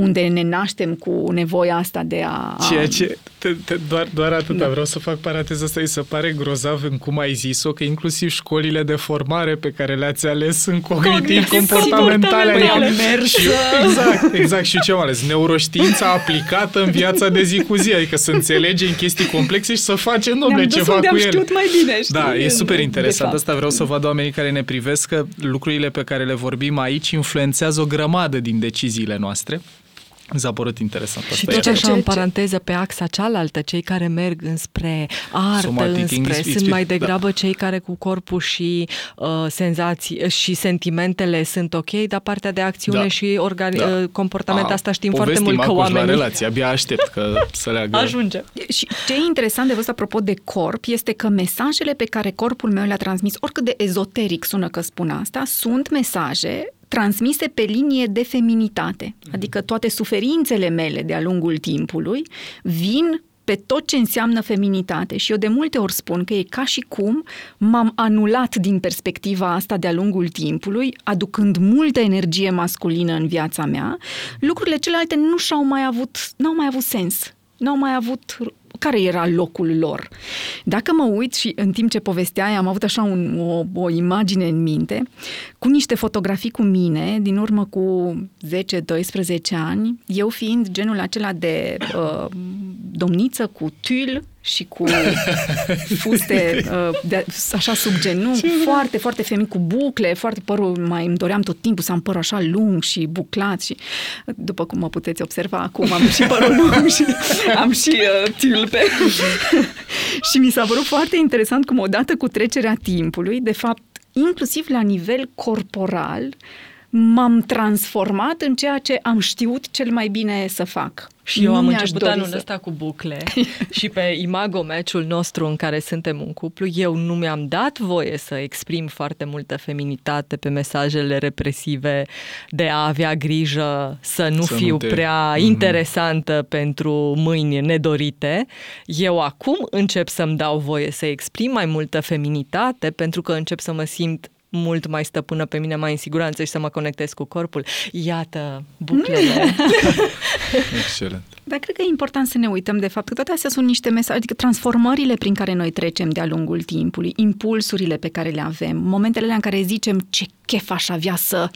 unde ne naștem cu nevoia asta de a... Ceea ce, te, te, doar, doar atâta, da. vreau să fac paranteza asta, îi se pare grozav în cum ai zis-o, că inclusiv școlile de formare pe care le-ați ales sunt cognitiv comportamentale. Adică mers. Și, exact, exact. Și ce am ales? Neuroștiința aplicată în viața de zi cu zi, adică să înțelege în chestii complexe și să facem, domnule, ceva cu ele. mai bine, știi? Da, e super interesant. Asta vreau să văd oamenii care ne privesc că lucrurile pe care le vorbim aici influențează o grămadă din deciziile noastre. Mi s-a părut interesant. Și tot așa ce, în paranteză pe axa cealaltă, cei care merg înspre artă, Somatic, înspre, sunt mai da. degrabă da. cei care cu corpul și uh, senzații și sentimentele sunt ok, dar partea de acțiune da. și organi- da. Uh, comportament A, asta știm foarte mult că oamenii... la relație, abia aștept că să leagă. Ajunge. Și ce e interesant de văzut apropo de corp este că mesajele pe care corpul meu le-a transmis, oricât de ezoteric sună că spun asta, sunt mesaje transmise pe linie de feminitate. Mhm. Adică toate suferințele mele de-a lungul timpului vin pe tot ce înseamnă feminitate. Și eu de multe ori spun că e ca și cum m-am anulat din perspectiva asta de-a lungul timpului, aducând multă energie masculină în viața mea. Lucrurile celelalte nu și-au mai avut, n-au mai avut sens. N-au mai avut care era locul lor. Dacă mă uit și în timp ce povesteai, am avut așa un, o, o imagine în minte, cu niște fotografii cu mine, din urmă cu 10-12 ani, eu fiind genul acela de uh, domniță cu tul și cu fuste uh, de, așa sub genunchi, foarte, foarte feminin, cu bucle, foarte părul, mai îmi doream tot timpul să am părul așa lung și buclat și după cum mă puteți observa acum am și părul lung și am și uh, tulpe. și mi s-a părut foarte interesant cum odată cu trecerea timpului, de fapt, inclusiv la nivel corporal, m-am transformat în ceea ce am știut cel mai bine să fac. Și eu Nu am mi-aș început dori anul să- ăsta cu bucle și pe Imago meciul nostru în care suntem un cuplu, eu nu mi-am dat voie să exprim foarte multă feminitate pe mesajele represive de a avea grijă să nu Să nu fiu te- prea Mhm. interesantă pentru mâini nedorite. Eu acum încep să-mi dau voie să exprim mai multă feminitate pentru că încep să mă simt mult mai stăpână pe mine, mai în siguranță și să mă conectez cu corpul. Iată, buclele. Excelent. Dar cred că e important să ne uităm de fapt că toate astea sunt niște mesaje, adică transformările prin care noi trecem de-a lungul timpului, impulsurile pe care le avem, momentele alea în care zicem ce chef aș avea să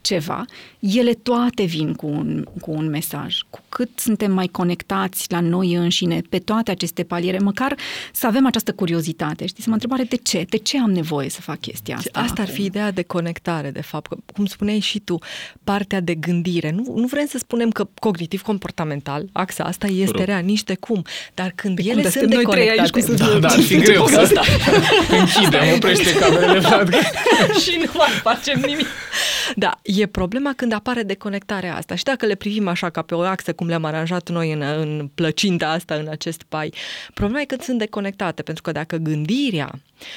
ceva, ele toate vin cu un, cu un mesaj. Cu cât suntem mai conectați la noi înșine, pe toate aceste paliere, măcar să avem această curiozitate, știi, să mă întrebare de ce? De ce am nevoie să fac chestia asta? Asta ar acum? fi ideea de conectare, de fapt. Că, Cum spuneai și tu, partea de gândire. Nu, nu vrem să spunem că cognitiv-comportamental, axa asta este Rău. rea, nici de cum. Dar când Pe cum, ele dar sunt suntem noi trei aici deconectate... cu Da, da, ar fi greu să închidem, oprește camerele, Vlad. și nu mai facem nimic. Da, e problema când apare deconectarea asta. Și dacă le privim așa ca pe o axă, cum le-am aranjat noi în, în plăcinta asta, în acest pai, problema e când sunt deconectate, pentru că dacă gândirea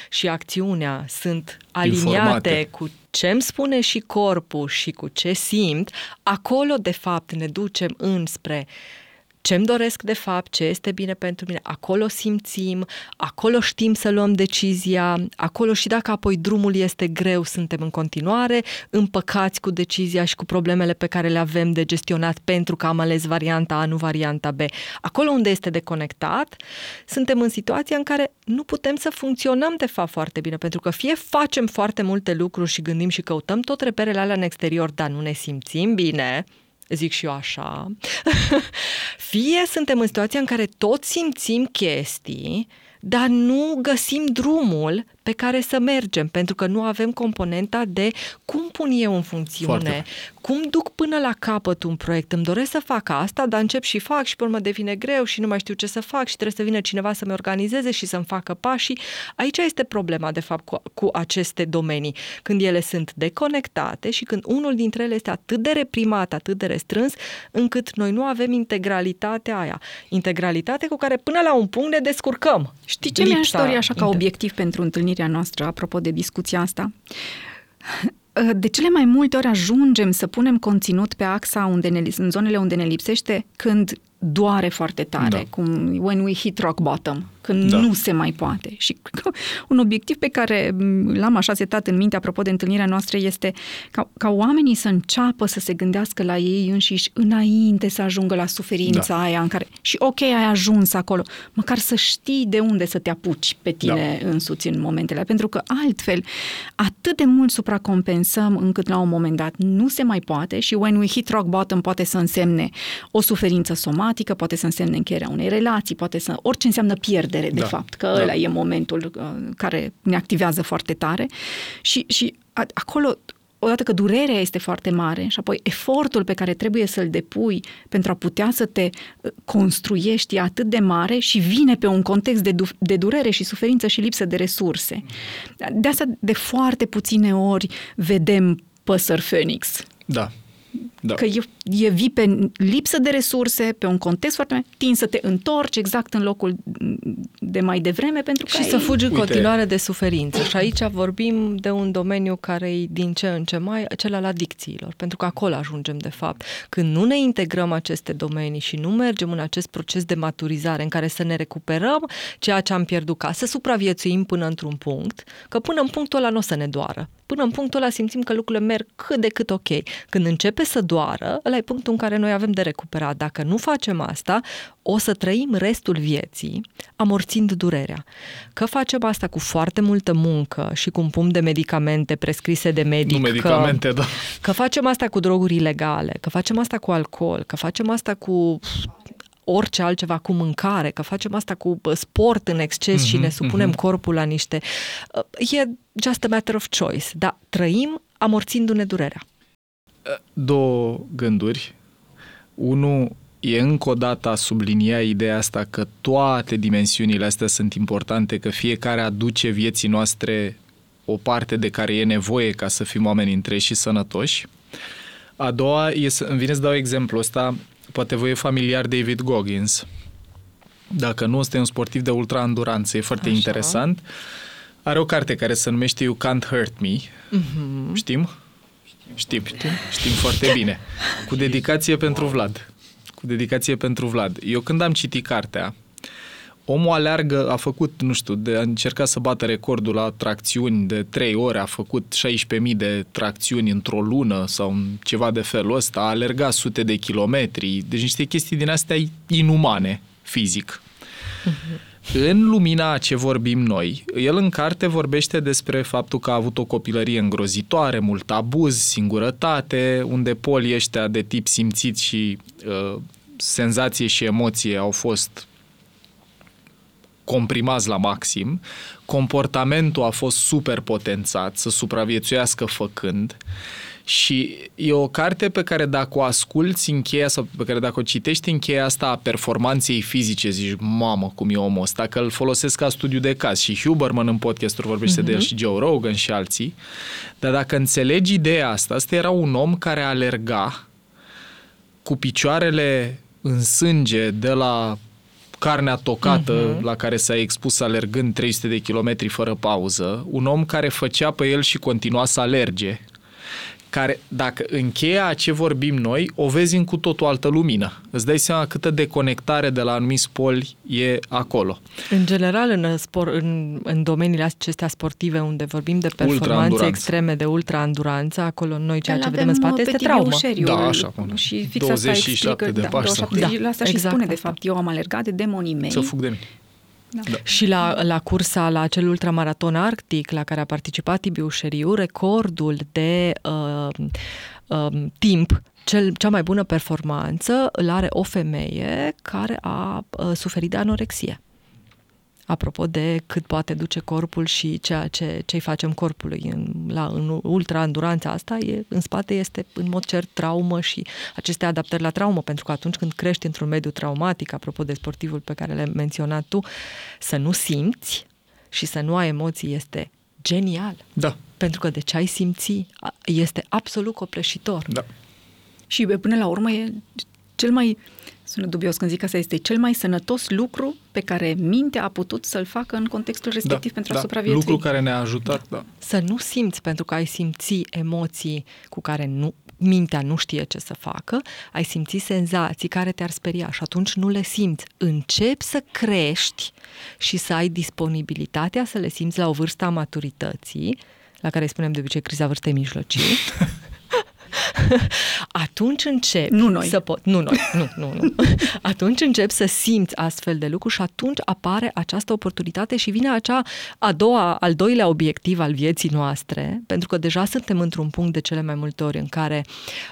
și acțiunea sunt aliniate Informate. cu ce îmi spune și corpul și cu ce simt, acolo, de fapt, ne ducem înspre ce-mi doresc de fapt, ce este bine pentru mine, acolo simțim, acolo știm să luăm decizia, acolo și dacă apoi drumul este greu, suntem în continuare împăcați cu decizia și cu problemele pe care le avem de gestionat pentru că am ales varianta A, nu varianta B. Acolo unde este deconectat, suntem în situația în care nu putem să funcționăm de fapt foarte bine, pentru că fie facem foarte multe lucruri și gândim și căutăm tot reperele alea în exterior, dar nu ne simțim bine, zic și eu așa, fie suntem în situația în care tot simțim chestii, dar nu găsim drumul pe care să mergem, pentru că nu avem componenta de cum pun eu în funcțiune, Foarte. cum duc până la capăt un proiect. Îmi doresc să fac asta, dar încep și fac și pe urmă devine greu și nu mai știu ce să fac și trebuie să vină cineva să-mi organizeze și să-mi facă pașii. Aici este problema, de fapt, cu, cu aceste domenii. Când ele sunt deconectate și când unul dintre ele este atât de reprimat, atât de restrâns, încât noi nu avem integralitatea aia. Integralitate cu care până la un punct ne descurcăm. Știi ce mi-aș Lipsa dori așa ca inter- obiectiv pentru întâlnirea noastră, apropo de discuția asta? De cele mai multe ori ajungem să punem conținut pe axa unde ne, în zonele unde ne lipsește când doare foarte tare, Da. da. cum when we hit rock bottom, când Da. da. nu se mai poate. Și cred că un obiectiv pe care m, l-am așa setat în minte apropo de întâlnirea noastră este ca, ca oamenii să înceapă să se gândească la ei înșiși înainte să ajungă la suferința Da. aia în care și ok, ai ajuns acolo, măcar să știi de unde să te apuci pe tine da. însuți în momentele alea, pentru că altfel atât de mult supracompensăm încât la un moment dat nu se mai poate și when we hit rock bottom poate să însemne o suferință somatică, poate să însemne încheierea unei relații, poate să orice înseamnă pierdere de Da. fapt, că Da. ăla e momentul uh, care ne activează foarte tare și, și a, acolo odată că durerea este foarte mare și apoi efortul pe care trebuie să-l depui pentru a putea să te uh, construiești e atât de mare și vine pe un context de, du- de durere și suferință și lipsă de resurse. De asta de foarte puține ori vedem păsări Phoenix. Da. Da. Că e, e vii pe lipsă de resurse, pe un context foarte mare, tin să te întorci exact în locul de mai devreme pentru că Și să ai- fugi în Uite. continuare de suferință. Și aici vorbim de un domeniu care e din ce în ce mai, cel al adicțiilor, pentru că acolo ajungem de fapt. Când nu ne integrăm aceste domenii și nu mergem în acest proces de maturizare în care să ne recuperăm ceea ce am pierdut ca să supraviețuim până într-un punct, că până în punctul ăla nu o să ne doară. Până în punctul ăla simțim că lucrurile merg cât de cât ok. Când începe să doară, ăla e punctul în care noi avem de recuperat. Dacă nu facem asta, o să trăim restul vieții amorțind durerea. Că facem asta cu foarte multă muncă și cu un pumn de medicamente prescrise de medic. Nu medicamente, că, da. Că facem asta cu droguri ilegale, că facem asta cu alcool, că facem asta cu orice altceva cu mâncare, că facem asta cu bă, sport în exces mm-hmm, și ne supunem mm-hmm. corpul la niște... uh, E just a matter of choice, dar trăim amorțindu-ne durerea. Două gânduri. Unul e încă o dată a sublinia ideea asta că toate dimensiunile astea sunt importante, că fiecare aduce vieții noastre o parte de care e nevoie ca să fim oameni întreși și sănătoși. A doua, e să, îmi vine să dau exemplu ăsta, poate voi e familiar David Goggins. Dacă nu, este un sportiv de ultra-anduranță, e foarte Așa. interesant. Are o carte care se numește You Can't Hurt Me. Mm-hmm. Știm? Știm, știm, știm foarte bine. Cu dedicație pentru Vlad. Cu dedicație pentru Vlad. Eu când am citit cartea, omul aleargă, a făcut, nu știu, de, a încercat să bată recordul la tracțiuni de 3 ore, a făcut 16.000 de tracțiuni într-o lună sau în ceva de felul ăsta, a alergat sute de kilometri, deci niște chestii din astea inumane, fizic. În lumina a ce vorbim noi, el în carte vorbește despre faptul că a avut o copilărie îngrozitoare, mult abuz, singurătate, unde polii ăștia de tip simțit și uh, senzație și emoție au fost comprimați la maxim, comportamentul a fost super potențat să supraviețuiască făcând și e o carte pe care dacă o asculți în cheia sau pe care dacă o citești în cheia asta a performanței fizice, zici, mamă, cum e omul ăsta, că îl folosesc ca studiu de caz și Huberman în podcasturi vorbește uh-huh. de el și Joe Rogan și alții, dar dacă înțelegi ideea asta, asta era un om care alerga cu picioarele în sânge de la carnea tocată uh-huh. la care s-a expus alergând 300 de kilometri fără pauză, un om care făcea pe el și continua să alerge, care, dacă încheia a ce vorbim noi, o vezi în cu tot o altă lumină. Îți dai seama câtă deconectare de la anumiți poli e acolo. În general, în, spor, în, în domeniile acestea sportive unde vorbim de performanțe Ultra-anduranță. extreme de ultra-anduranță, acolo noi ceea Dar ce avem, vedem în spate uh, este pe traumă. Tibiu Da, Șeriu, așa, până. Și fix 27 asta explică, de da, Paște. 27 Da, la asta și exact spune, de asta. fapt, eu am alergat de demonii mei. Să fug de mine. Da. Și la, la cursa, la acel ultramaraton arctic la care a participat Tibiu Șeriu, recordul de uh, uh, timp cel, cea mai bună performanță îl are o femeie care a uh, suferit de anorexie. Apropo de cât poate duce corpul și ceea ce ce-i facem corpului în, la, în ultra-anduranța asta, e, în spate este în mod cert traumă și aceste adaptări la traumă, pentru că atunci când crești într-un mediu traumatic, apropo de sportivul pe care l-ai menționat tu, să nu simți și să nu ai emoții este genial. Da, Pentru că de ce ai simți a- este absolut copleșitor. da. Și bă, până la urmă e cel mai, sună dubios când zic asta, este cel mai sănătos lucru pe care mintea a putut să-l facă în contextul respectiv da, pentru da. a supraviețui. Lucru care ne-a ajutat, da. Să nu simți pentru că ai simți emoții cu care nu, mintea nu știe ce să facă, ai simți senzații care te-ar speria și atunci nu le simți. Începi să crești și să ai disponibilitatea să le simți la o vârstă a maturității, la care îi spunem de obicei criza vârstei mijlocii. atunci începi Nu noi. să pot, nu noi, nu, nu, nu. Atunci începi să simți astfel de lucruri și atunci apare această oportunitate și vine acea a doua, al doilea obiectiv al vieții noastre, pentru că deja suntem într-un punct de cele mai multe ori în care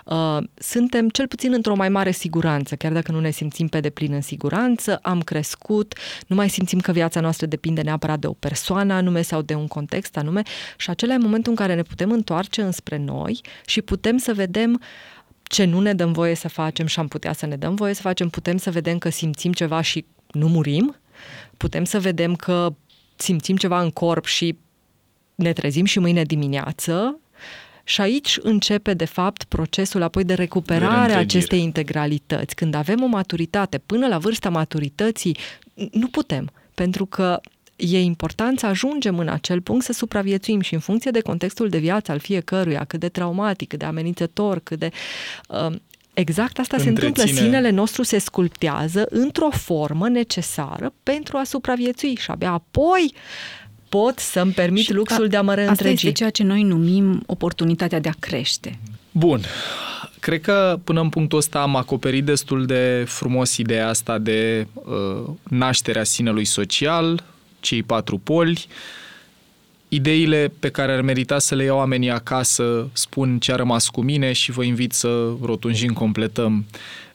uh, suntem cel puțin într-o mai mare siguranță, chiar dacă nu ne simțim pe deplin în siguranță, am crescut, nu mai simțim că viața noastră depinde neapărat de o persoană anume sau de un context anume și acela e momentul în care ne putem întoarce înspre noi și putem să vedem ce nu ne dăm voie să facem și am putea să ne dăm voie să facem, putem să vedem că simțim ceva și nu murim, putem să vedem că simțim ceva în corp și ne trezim și mâine dimineață și aici începe, de fapt, procesul apoi de recuperare a reîntregire. acestei integralități. Când avem o maturitate, până la vârsta maturității, nu putem, pentru că e important să ajungem în acel punct să supraviețuim și în funcție de contextul de viață al fiecăruia, cât de traumatic, cât de amenințător, cât de... Uh, exact asta se întâmplă. Întreține- Sinele nostru se sculptează într-o formă necesară pentru a supraviețui și abia apoi pot să-mi permit Și luxul a- de a mă Asta reîntregi. este ceea ce noi numim oportunitatea de a crește. Bun. Cred că până în punctul ăsta am acoperit destul de frumos ideea asta de uh, nașterea sinelui social, cei patru poli, ideile pe care ar merita să le iau oamenii acasă, spun ce a rămas cu mine și vă invit să rotunjim, completăm.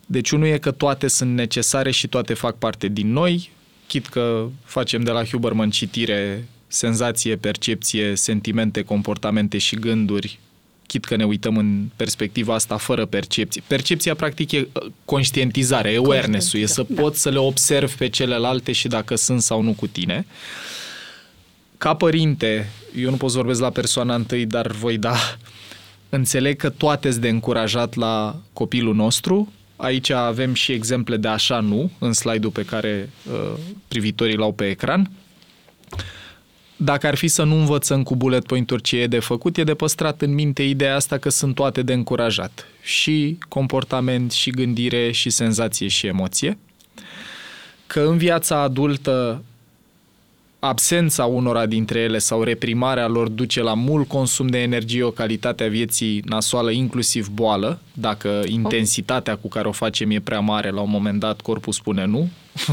Deci unul e că toate sunt necesare și toate fac parte din noi, chit că facem de la Huberman citire, senzație, percepție, sentimente, comportamente și gânduri, chit că ne uităm în perspectiva asta fără percepție. Percepția, practic, e uh, conștientizarea, e awareness-ul, e să Da. poți să le observi pe celelalte și dacă sunt sau nu cu tine. Ca părinte, eu nu pot să vorbesc la persoana întâi, dar voi da. Înțeleg că toate sunt de încurajat la copilul nostru. Aici avem și exemple de așa nu, în slide-ul pe care uh, privitorii l-au pe ecran. Dacă ar fi să nu învățăm cu bullet point-uri ce e de făcut, e de păstrat în minte ideea asta că sunt toate de încurajat. Și comportament, și gândire, și senzație, și emoție. Că în viața adultă absența unora dintre ele sau reprimarea lor duce la mult consum de energie, o calitate a vieții nasoală, inclusiv boală. Dacă intensitatea cu care o facem e prea mare, la un moment dat corpul spune nu.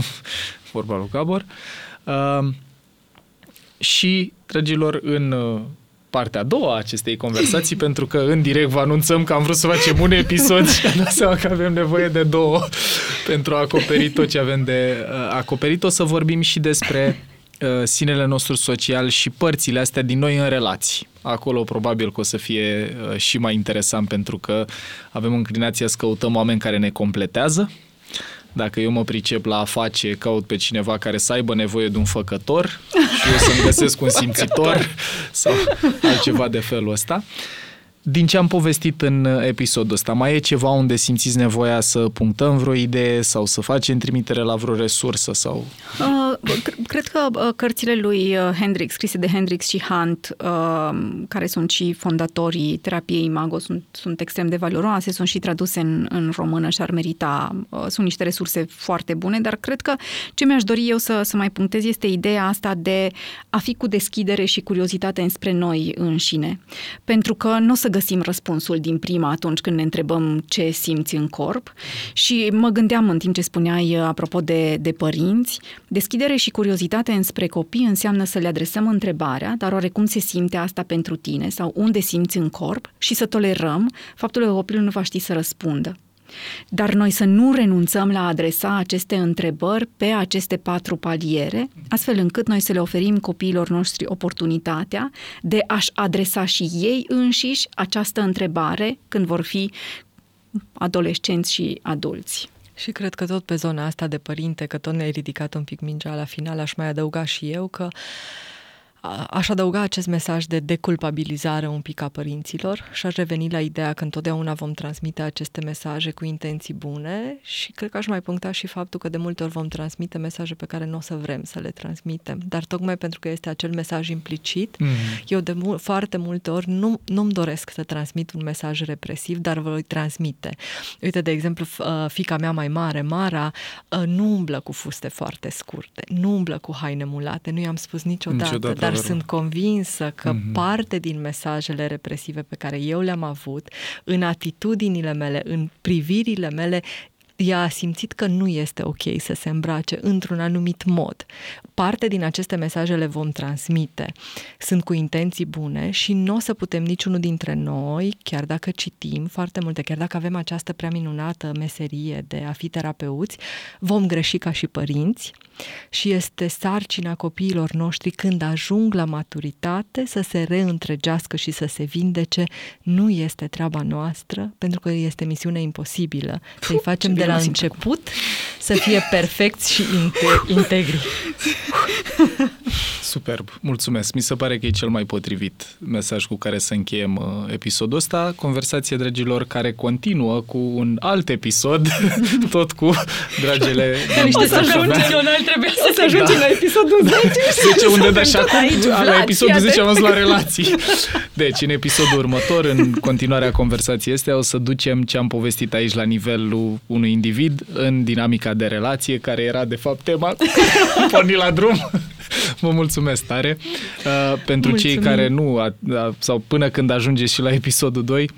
Vorba lui Gabor. Uh, și, dragilor, în uh, partea a doua a acestei conversații, pentru că în direct vă anunțăm că am vrut să facem un episod și am dat seama că avem nevoie de două pentru a acoperi tot ce avem de uh, acoperit. O să vorbim și despre uh, sinele nostru social și părțile astea din noi în relații. Acolo probabil că o să fie uh, și mai interesant pentru că avem înclinația să căutăm oameni care ne completează, dacă eu mă pricep la a face, caut pe cineva care să aibă nevoie de un făcător și eu să-mi găsesc un simțitor sau altceva de felul ăsta. Din ce am povestit în episodul ăsta, mai e ceva unde simțiți nevoia să punctăm vreo idee sau să facem trimitere la vreo resursă? sau? Uh, cred că uh, cărțile lui uh, Hendrix, scrise de Hendrix și Hunt, uh, care sunt și fondatorii terapiei Imago, sunt, sunt extrem de valoroase, sunt și traduse în, în română și ar merita, uh, sunt niște resurse foarte bune, dar cred că ce mi-aș dori eu să, să mai punctez este ideea asta de a fi cu deschidere și curiozitate înspre noi înșine. Pentru că nu o să găsim răspunsul din prima atunci când ne întrebăm ce simți în corp și mă gândeam în timp ce spuneai apropo de, de părinți, deschidere și curiozitate înspre copii înseamnă să le adresăm întrebarea, dar oarecum se simte asta pentru tine sau unde simți în corp și să tolerăm faptul că copilul nu va ști să răspundă. Dar noi să nu renunțăm la a adresa aceste întrebări pe aceste patru paliere, astfel încât noi să le oferim copiilor noștri oportunitatea de a-și adresa și ei înșiși această întrebare când vor fi adolescenți și adulți. Și cred că tot pe zona asta de părinte, că tot ne-ai ridicat un pic mingea la final, aș mai adăuga și eu că uh, Aș adăuga acest mesaj de deculpabilizare un pic a părinților și aș reveni la ideea că întotdeauna vom transmite aceste mesaje cu intenții bune și cred că aș mai puncta și faptul că de multe ori vom transmite mesaje pe care nu o să vrem să le transmitem. Dar tocmai pentru că este acel mesaj implicit, mm-hmm. eu de mul- foarte multe ori nu, nu-mi doresc să transmit un mesaj represiv, dar vă voi transmite. Uite, de exemplu, uh, fica mea mai mare, Mara, uh, nu umblă cu fuste foarte scurte, nu umblă cu haine mulate, nu i-am spus niciodată, niciodată dar dar sunt convinsă că mm-hmm. parte din mesajele represive pe care eu le-am avut, în atitudinile mele, în privirile mele, ea a simțit că nu este ok să se îmbrace într-un anumit mod. Parte din aceste mesaje le vom transmite. Sunt cu intenții bune și nu o să putem niciunul dintre noi, chiar dacă citim foarte multe, chiar dacă avem această prea minunată meserie de a fi terapeuți, vom greși ca și părinți și este sarcina copiilor noștri când ajung la maturitate să se reîntregească și să se vindece. Nu este treaba noastră, pentru că este misiune imposibilă. Să-i facem de la început să fie perfecți și integri. Superb, mulțumesc. Mi se pare că e cel mai potrivit mesaj cu care să încheiem uh, episodul ăsta. Conversație, dragilor, care continuă cu un alt episod, tot cu dragele... Niște să ajungem, noi trebuie să, să ajungem da. la episodul 10. 10 unde de și acum, la epiodul 10 am la relații. Deci, în episodul următor, în continuarea conversației astea, o să ducem ce am povestit aici la nivelul unui individ în dinamica de relație, care era, de fapt, tema porni la drum. Vă mulțumesc tare. Uh, pentru Mulțumim. cei care nu, a, a, sau până când ajungeți și la episodul 2,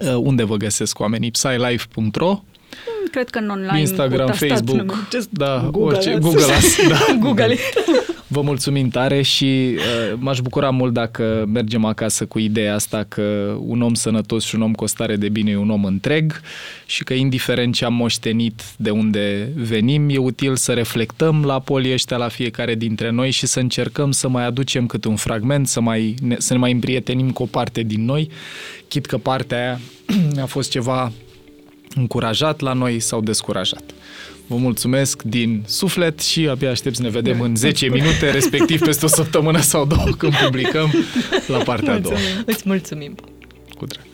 uh, unde vă găsesc oamenii? psylife.ro hmm, Cred că în online. Instagram, Facebook, da, Google orice, Google, da. Google. Vă mulțumim tare și uh, m-aș bucura mult dacă mergem acasă cu ideea asta că un om sănătos și un om cu o stare de bine e un om întreg și că indiferent ce am moștenit de unde venim, e util să reflectăm la polii ăștia la fiecare dintre noi și să încercăm să mai aducem cât un fragment, să, mai, ne, să ne mai împrietenim cu o parte din noi, chit că partea aia a fost ceva încurajat la noi sau descurajat. Vă mulțumesc din suflet și abia aștept să ne vedem în 10 minute, respectiv peste o săptămână sau două când publicăm la partea a doua. Îți mulțumim! Cu drag.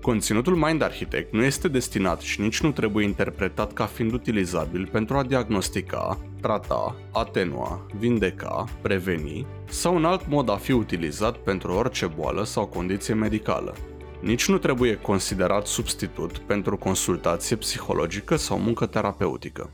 Conținutul Mind Architect nu este destinat și nici nu trebuie interpretat ca fiind utilizabil pentru a diagnostica, trata, atenua, vindeca, preveni sau în alt mod a fi utilizat pentru orice boală sau condiție medicală. Nici nu trebuie considerat substitut pentru consultație psihologică sau muncă terapeutică.